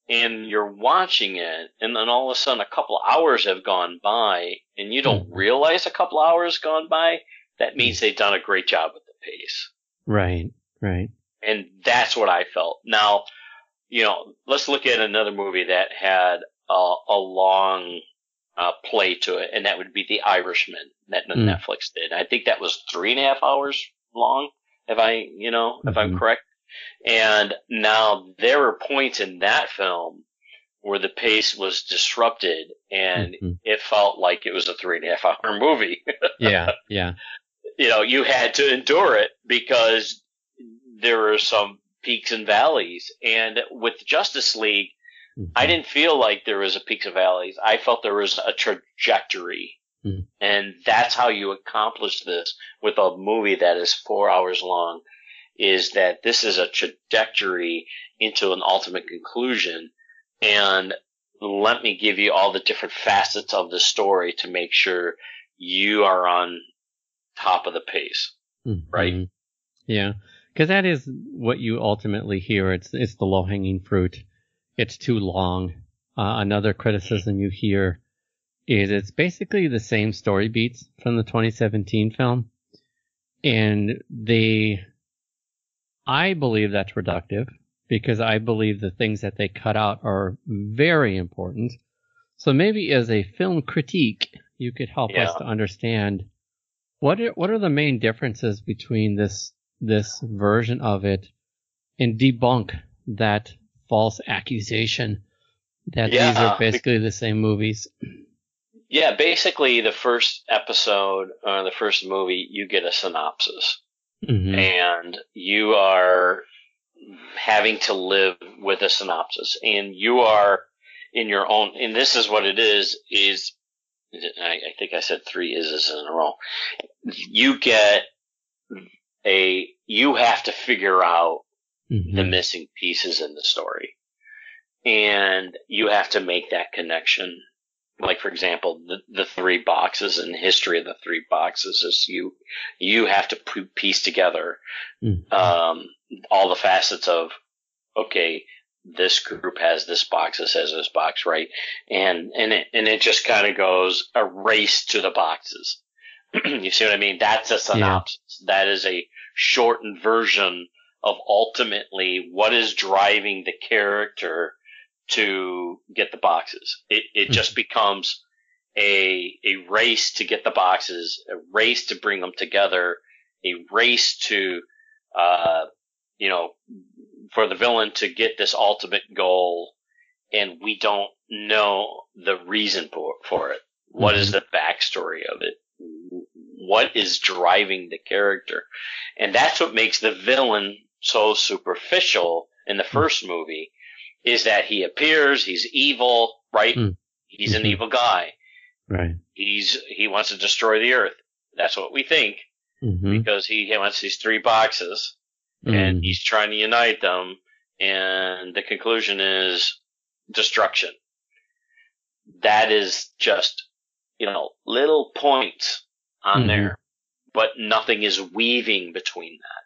and you're watching it, and then all of a sudden a couple hours have gone by, and you don't Mhm. realize a couple hours gone by, that means they've done a great job with the pace. Right, right. And that's what I felt. Now, you know, let's look at another movie that had a, a long uh, play to it, and that would be The Irishman that Mm. Netflix did. I think that was three and a half hours long, if I, you know, if I'm Mhm. correct. And now there were points in that film where the pace was disrupted and Mhm. it felt like it was a three and a half hour [laughs] movie. Yeah, yeah. [laughs] you know, you had to endure it because there were some peaks and valleys. And with Justice League, I Mhm. didn't feel like there was a peaks and valleys. I felt there was a trajectory. Mhm. And that's how you accomplish this with a movie that is four hours long is that this is a trajectory into an ultimate conclusion. And let me give you all the different facets of the story to make sure you are on top of the pace. Right. Mhm. Yeah, because that is what you ultimately hear. It's it's the low hanging fruit. It's too long. Uh, another criticism you hear is it's basically the same story beats from the 2017 film, and they. I believe that's reductive because I believe the things that they cut out are very important. So maybe as a film critique, you could help us to understand what are, what are the main differences between this this version of it and debunk that false accusation that these are basically the same movies. Yeah, basically the first episode or the first movie, you get a synopsis. Mhm. and you are having to live with a synopsis and you are in your own and this is what it is is I, I think I said three is in a row. You get a you have to figure out Mhm. the missing pieces in the story. And you have to make that connection. Like for example, the, the three boxes and history of the three boxes is you, you have to piece together, Mhm. um, all the facets of, okay, this group has this box, this has this box, right? And, and it, and it just kind of goes a race to the boxes. [clears throat] you see what I mean? That's a synopsis. That is a shortened version of ultimately what is driving the character to get the boxes. It it just becomes a a race to get the boxes, a race to bring them together, a race to uh you know for the villain to get this ultimate goal and we don't know the reason for for it. What is the backstory of it? What is driving the character? And that's what makes the villain so superficial in the first movie is that he appears, he's evil, right? Mm. He's an Mhm. evil guy. Right. He's he wants to destroy the earth. That's what we think Mhm. because he wants these three boxes and Mhm. he's trying to unite them and the conclusion is destruction. That is just, you know, little points on Mhm. there, but nothing is weaving between that.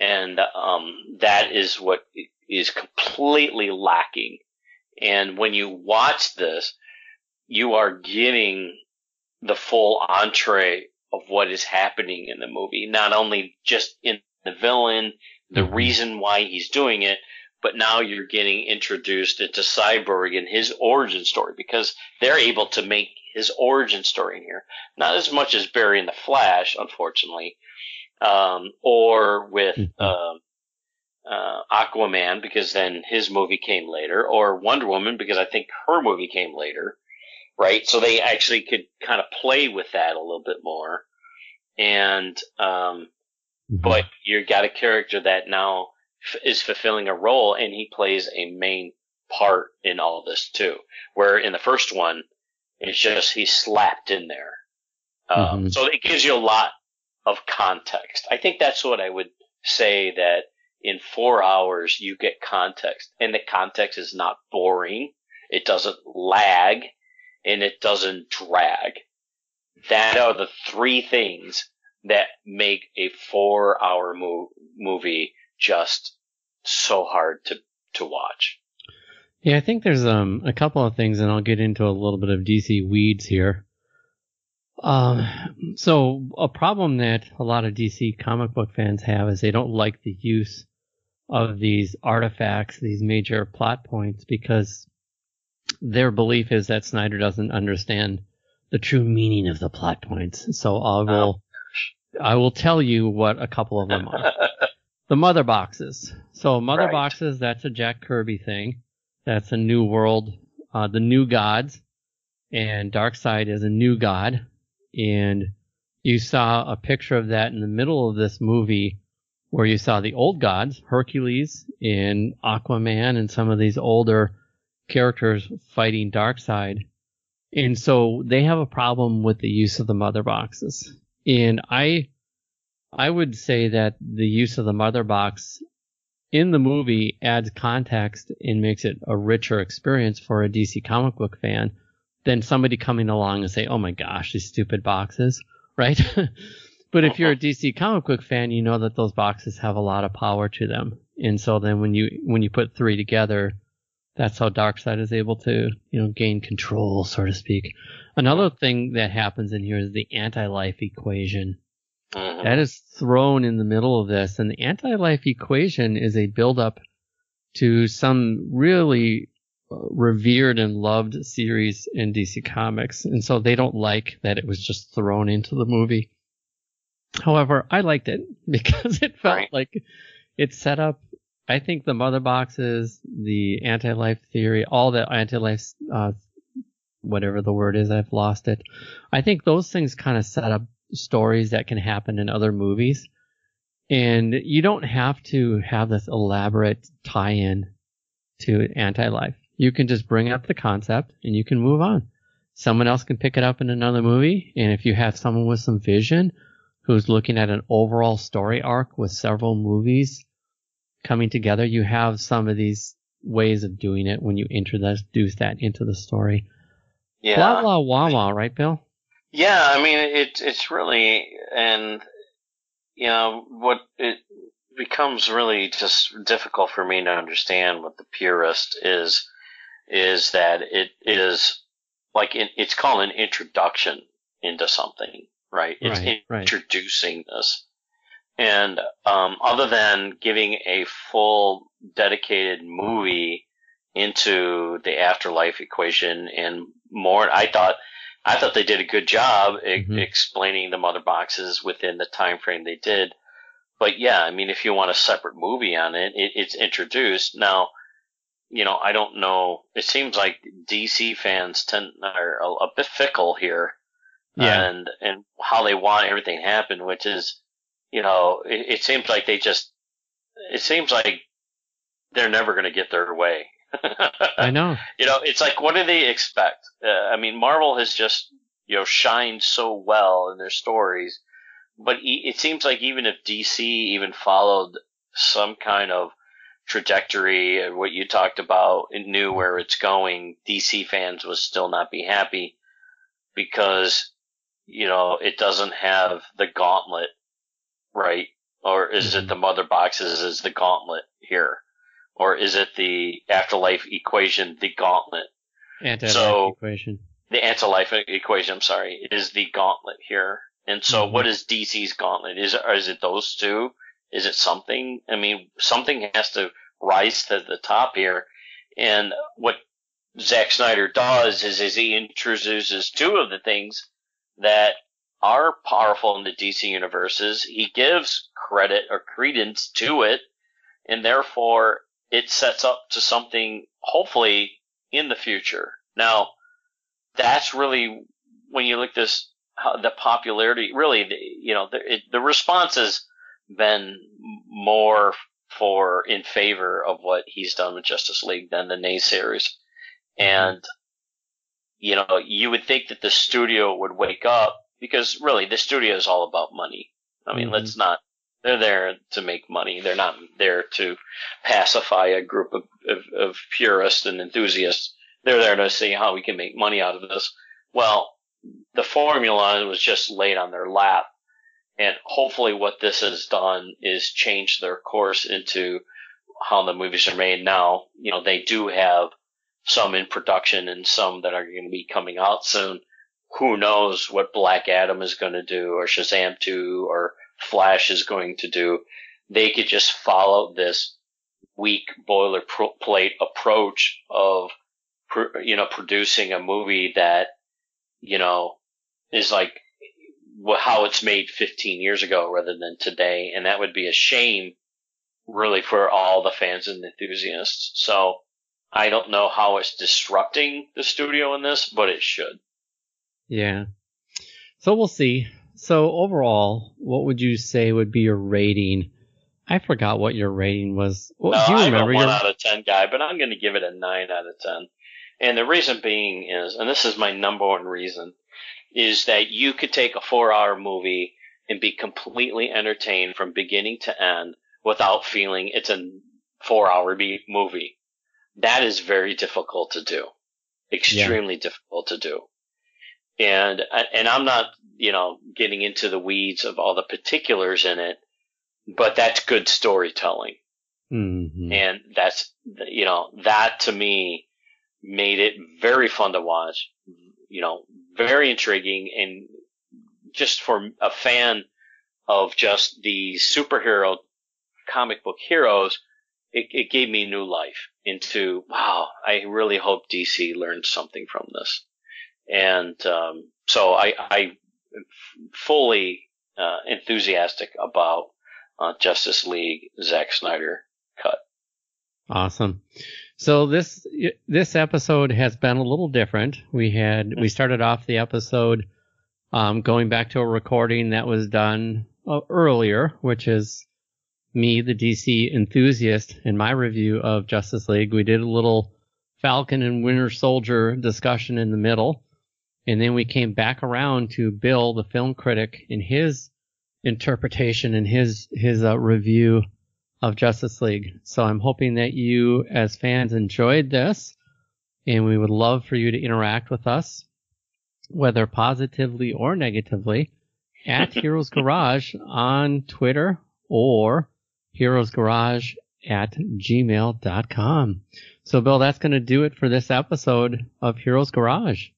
And, um, that is what is completely lacking. And when you watch this, you are getting the full entree of what is happening in the movie. Not only just in the villain, the Mhm. reason why he's doing it, but now you're getting introduced into Cyborg and his origin story because they're able to make his origin story in here. Not as much as Barry in the Flash, unfortunately, um, or with Mhm. um, uh, Aquaman because then his movie came later, or Wonder Woman because I think her movie came later, right? So they actually could kind of play with that a little bit more. And, um, Mhm. but you got a character that now f- is fulfilling a role and he plays a main part in all this too. Where in the first one, it's just he's slapped in there. Um, Mhm. So it gives you a lot of context. I think that's what I would say that in four hours you get context and the context is not boring. It doesn't lag and it doesn't drag. That are the three things that make a four hour mo- movie just so hard to, to watch. Yeah, I think there's um a couple of things, and I'll get into a little bit of DC weeds here. Um, so a problem that a lot of DC comic book fans have is they don't like the use of these artifacts, these major plot points, because their belief is that Snyder doesn't understand the true meaning of the plot points. So I will, I will tell you what a couple of them are. the mother boxes. So mother Right. boxes, that's a Jack Kirby thing. That's a new world, uh, the new gods, and Darkseid is a new god. And you saw a picture of that in the middle of this movie, where you saw the old gods, Hercules and Aquaman, and some of these older characters fighting Darkseid. And so they have a problem with the use of the mother boxes. And I I would say that the use of the mother box in the movie adds context and makes it a richer experience for a DC comic book fan than somebody coming along and say, "Oh my gosh, these stupid boxes," right? [laughs] but if you're a DC comic book fan, you know that those boxes have a lot of power to them. And so then when you when you put three together, that's how Darkseid is able to, you know, gain control, so to speak. Another thing that happens in here is the anti-life equation. Mhm. That is thrown in the middle of this, and the anti-life equation is a build-up to some really revered and loved series in DC Comics, and so they don't like that it was just thrown into the movie. However, I liked it [laughs] because it felt Right. like it set up. I think the mother boxes, the anti-life theory, all the anti-life, uh, whatever the word is, I've lost it. I think those things kind of set up stories that can happen in other movies. And you don't have to have this elaborate tie-in to anti-life. You can just bring up the concept and you can move on. Someone else can pick it up in another movie. And if you have someone with some vision who's looking at an overall story arc with several movies coming together, you have some of these ways of doing it when you introduce that into the story. Yeah. Blah blah wah wah, right, Bill? Yeah, I mean it it's really and you know what it becomes really just difficult for me to understand what the purist is is that it is like it, it's called an introduction into something, right? It's Right, right. introducing this. And um, other than giving a full dedicated movie into the afterlife equation and more, I thought I thought they did a good job e- Mhm. explaining the mother boxes within the time frame they did. But yeah, I mean, if you want a separate movie on it, it it's introduced now. You know, I don't know. It seems like DC fans tend are a, a bit fickle here, Yeah. and and how they want everything to happen, which is, you know, it, it seems like they just, it seems like they're never going to get their way. [laughs] I know. you know, it's like, what do they expect? Uh, I mean, Marvel has just, you know, shined so well in their stories, but e- it seems like even if DC even followed some kind of trajectory, uh, what you talked about, and knew where it's going, DC fans would still not be happy because, you know, it doesn't have the gauntlet, right? Or is it Mhm. the mother boxes is the gauntlet here? Or is it the afterlife equation, the gauntlet? Anti-life So- equation. The anti-life equation, I'm sorry, is the gauntlet here. And so Mhm. what is DC's gauntlet? Is, is it those two? Is it something? I mean, something has to rise to the top here. And what Zack Snyder does is, is he introduces two of the things that are powerful in the DC universes. He gives credit or credence to it, and therefore it sets up to something hopefully in the future. Now, that's really when you look this the popularity. Really, the, you know, the, it, the response has been more for in favor of what he's done with Justice League than the naysayers, and you know, you would think that the studio would wake up because really the studio is all about money. I mean, Mhm. let's not. They're there to make money. They're not there to pacify a group of, of, of purists and enthusiasts. They're there to see how we can make money out of this. Well, the formula was just laid on their lap. And hopefully what this has done is change their course into how the movies are made now. You know, they do have some in production and some that are going to be coming out soon. Who knows what Black Adam is going to do or Shazam 2 or Flash is going to do. They could just follow this weak boilerplate approach of, you know, producing a movie that, you know, is like how it's made 15 years ago rather than today. And that would be a shame really for all the fans and enthusiasts. So I don't know how it's disrupting the studio in this, but it should. Yeah. So we'll see. So overall, what would you say would be your rating? I forgot what your rating was. What, no, do you I'm remember a one your? out of ten guy, but I'm going to give it a nine out of ten. And the reason being is, and this is my number one reason, is that you could take a four-hour movie and be completely entertained from beginning to end without feeling it's a four-hour movie. That is very difficult to do, extremely difficult to do. And and I'm not, you know, getting into the weeds of all the particulars in it, but that's good storytelling. Mhm. And that's, you know, that to me made it very fun to watch, you know, very intriguing and just for a fan of just the superhero comic book heroes, it, it gave me new life into, wow, I really hope DC learned something from this. And, um, so I, I fully, uh, enthusiastic about, uh, Justice League Zack Snyder cut. Awesome. So this this episode has been a little different. We had we started off the episode um, going back to a recording that was done uh, earlier, which is me, the DC enthusiast, in my review of Justice League. We did a little Falcon and Winter Soldier discussion in the middle, and then we came back around to Bill, the film critic, in his interpretation and his his uh, review of Justice League. So I'm hoping that you, as fans, enjoyed this, and we would love for you to interact with us, whether positively or negatively, at [laughs] Heroes Garage on Twitter or Heroes Garage at gmail.com. So, Bill, that's going to do it for this episode of Heroes Garage.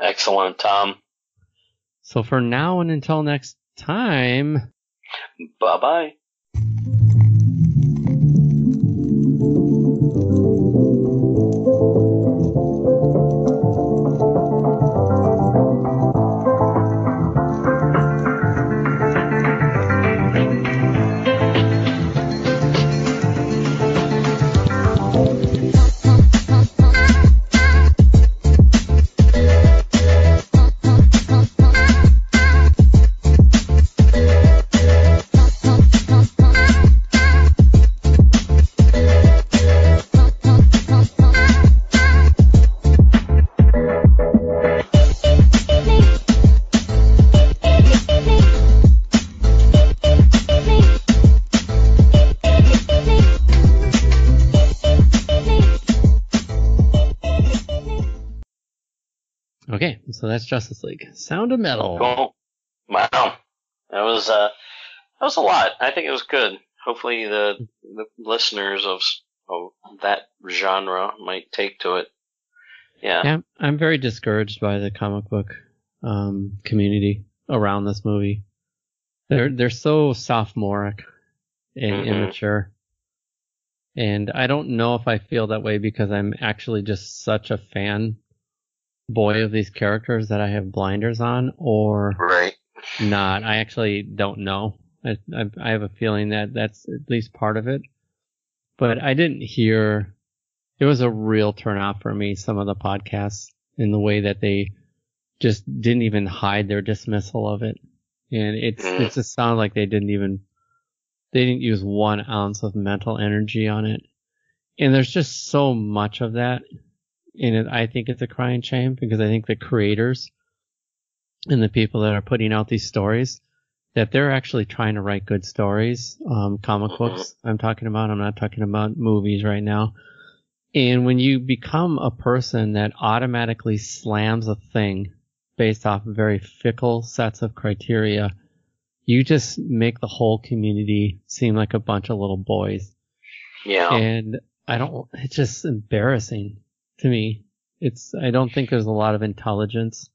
Excellent, Tom. So, for now and until next time, Bye bye. So that's Justice League. Sound of Metal. Cool. Wow. That was uh that was a lot. I think it was good. Hopefully the the listeners of of that genre might take to it. Yeah. Yeah, I'm very discouraged by the comic book um, community around this movie. They're they're so sophomoric and Mhm. immature, and I don't know if I feel that way because I'm actually just such a fan boy of these characters that I have blinders on, or Right. not. I actually don't know. I, I, I have a feeling that that's at least part of it. But I didn't hear. It was a real turnoff for me. Some of the podcasts in the way that they just didn't even hide their dismissal of it, and it's Mm. it just sounded like they didn't even they didn't use one ounce of mental energy on it. And there's just so much of that in it. I think it's a crying shame because I think the creators and the people that are putting out these stories that they're actually trying to write good stories, um, comic Mhm. books. I'm talking about. I'm not talking about movies right now. And when you become a person that automatically slams a thing based off of very fickle sets of criteria, you just make the whole community seem like a bunch of little boys. Yeah. And I don't, it's just embarrassing to me. It's, I don't think there's a lot of intelligence.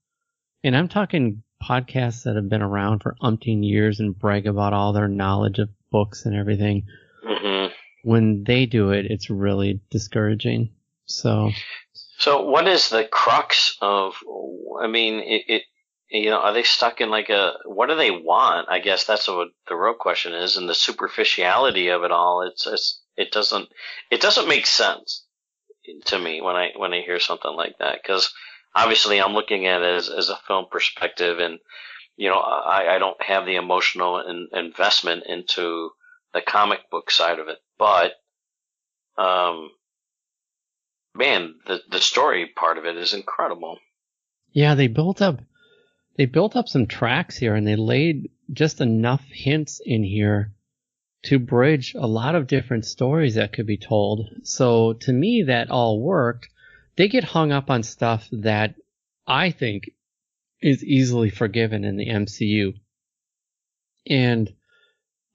And I'm talking podcasts that have been around for umpteen years and brag about all their knowledge of books and everything. hmm When they do it, it's really discouraging. So, So what is the crux of? I mean, it, it you know, are they stuck in like a what do they want? I guess that's what the real question is, and the superficiality of it all. It's, it's it doesn't it doesn't make sense to me when I when I hear something like that because obviously I'm looking at it as, as a film perspective, and you know, I, I don't have the emotional in, investment into the comic book side of it, but um, man, the the story part of it is incredible. Yeah, they built up they built up some tracks here and they laid just enough hints in here to bridge a lot of different stories that could be told. So to me that all worked. They get hung up on stuff that I think is easily forgiven in the MCU. And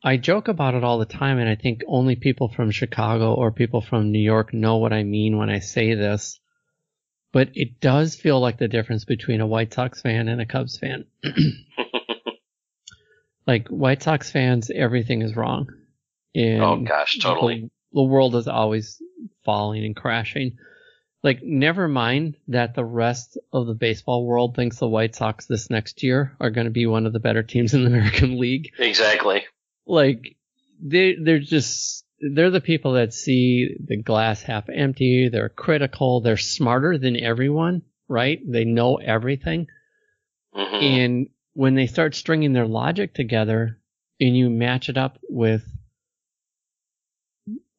I joke about it all the time, and I think only people from Chicago or people from New York know what I mean when I say this. But it does feel like the difference between a White Sox fan and a Cubs fan. [clears throat] like White Sox fans, everything is wrong. And oh gosh, totally. The, world is always falling and crashing. Like, never mind that the rest of the baseball world thinks the White Sox this next year are going to be one of the better teams in the [laughs] American League. Exactly. Like, they they're just they're the people that see the glass half empty. They're critical. They're smarter than everyone, right? They know everything. Mm-hmm. And when they start stringing their logic together and you match it up with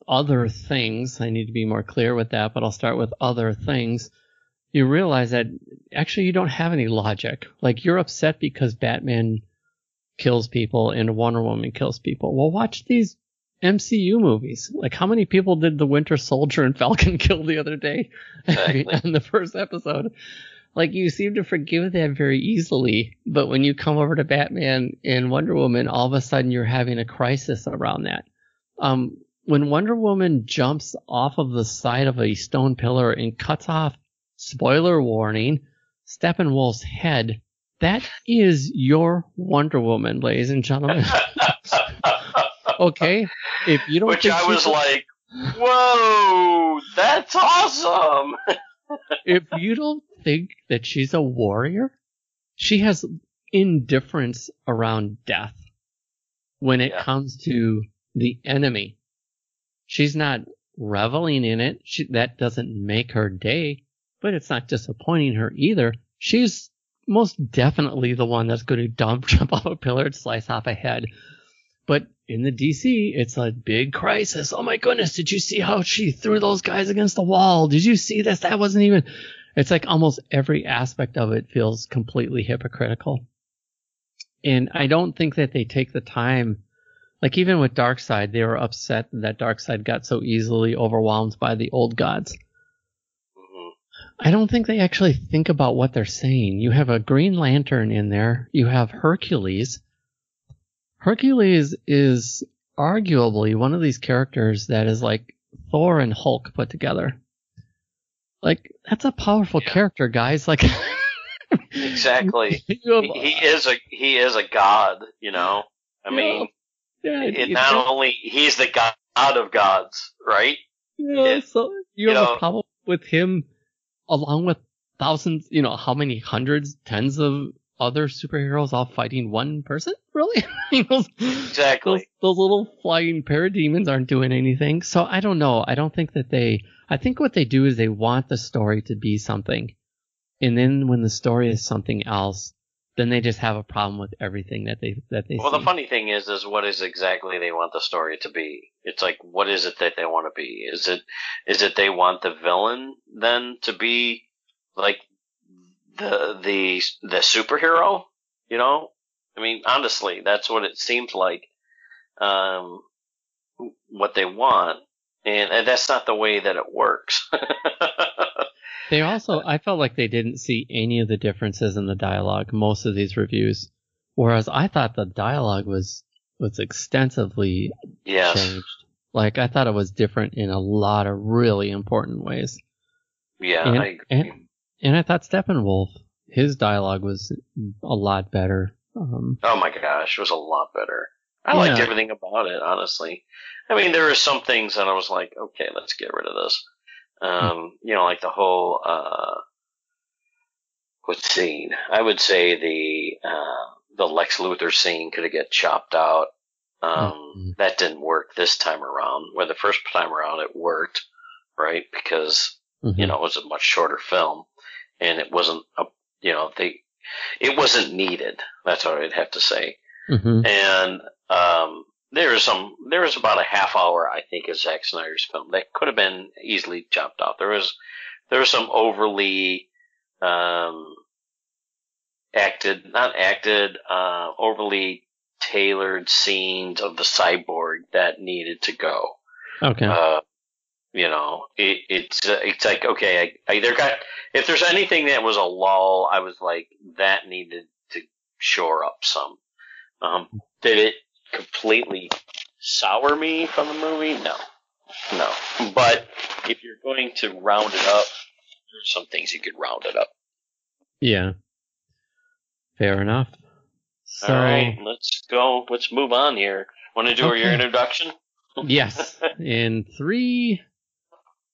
other things, I need to be more clear with that, but I'll start with other things. You realize that actually you don't have any logic. Like you're upset because Batman kills people and Wonder Woman kills people. Well, watch these MCU movies. Like, how many people did the Winter Soldier and Falcon [laughs] kill the other day [laughs] exactly. in the first episode? Like, you seem to forgive that very easily, but when you come over to Batman and Wonder Woman, all of a sudden you're having a crisis around that. Um, when Wonder Woman jumps off of the side of a stone pillar and cuts off, spoiler warning, Steppenwolf's head, that is your Wonder Woman, ladies and gentlemen. [laughs] okay, if you don't, which I was like, whoa, that's awesome. if you don't think that she's a warrior, she has indifference around death when it yeah. comes to the enemy. She's not reveling in it. She, that doesn't make her day, but it's not disappointing her either. She's most definitely the one that's going to dump, [laughs] jump off a pillar and slice off a head. But in the DC, it's a big crisis. Oh my goodness, did you see how she threw those guys against the wall? Did you see this? That wasn't even. It's like almost every aspect of it feels completely hypocritical. And I don't think that they take the time. Like even with Darkseid, they were upset that Darkseid got so easily overwhelmed by the old gods. Mm-hmm. I don't think they actually think about what they're saying. You have a Green Lantern in there. You have Hercules Hercules is arguably one of these characters that is like Thor and Hulk put together. Like that's a powerful yeah. character, guys. Like exactly, [laughs] he, he, is a he is a god. You know, I yeah. mean, yeah, it, not know, only he's the god of gods, right? Yeah, it, so you, you have know, a problem with him, along with thousands. You know, how many hundreds, tens of other superheroes all fighting one person? Really? [laughs] those, exactly. Those, those, little flying parademons aren't doing anything. So I don't know. I don't think that they. I think what they do is they want the story to be something, and then when the story is something else, then they just have a problem with everything that they that they. Well, see. the funny thing is, is what is exactly they want the story to be? It's like, what is it that they want to be? Is it is it they want the villain then to be like the the the superhero. You know, I mean, honestly, that's what it seems like. Um, what they want, and, and that's not the way that it works. [laughs] they also, I felt like they didn't see any of the differences in the dialogue. Most of these reviews, whereas I thought the dialogue was was extensively yes. changed. Like I thought it was different in a lot of really important ways. Yeah, and, I agree. And, and I thought Steppenwolf, his dialogue was a lot better. Um, oh my gosh, it was a lot better. I yeah. liked everything about it, honestly. I mean, there were some things that I was like, okay, let's get rid of this. Um, you know, like the whole, uh, what scene? I would say the uh, the Lex Luthor scene could have get chopped out. Um, Mhm. That didn't work this time around. Where the first time around it worked, right? Because you Mhm. know it was a much shorter film, and it wasn't a you know they it wasn't needed. That's what I'd have to say. Mhm. And um, there was some there was about a half hour I think of Zack Snyder's film that could have been easily chopped out. There was there was some overly um, acted not acted uh, overly tailored scenes of the cyborg that needed to go. Okay. Uh, you know, it, it's uh, it's like okay, I, I either got if there's anything that was a lull, I was like that needed to shore up some. Um, did it completely sour me from the movie? No, no. But if you're going to round it up, there's some things you could round it up. yeah. Fair enough. So All right, let's go. Let's move on here. Want to do your introduction? yes, [laughs] in three,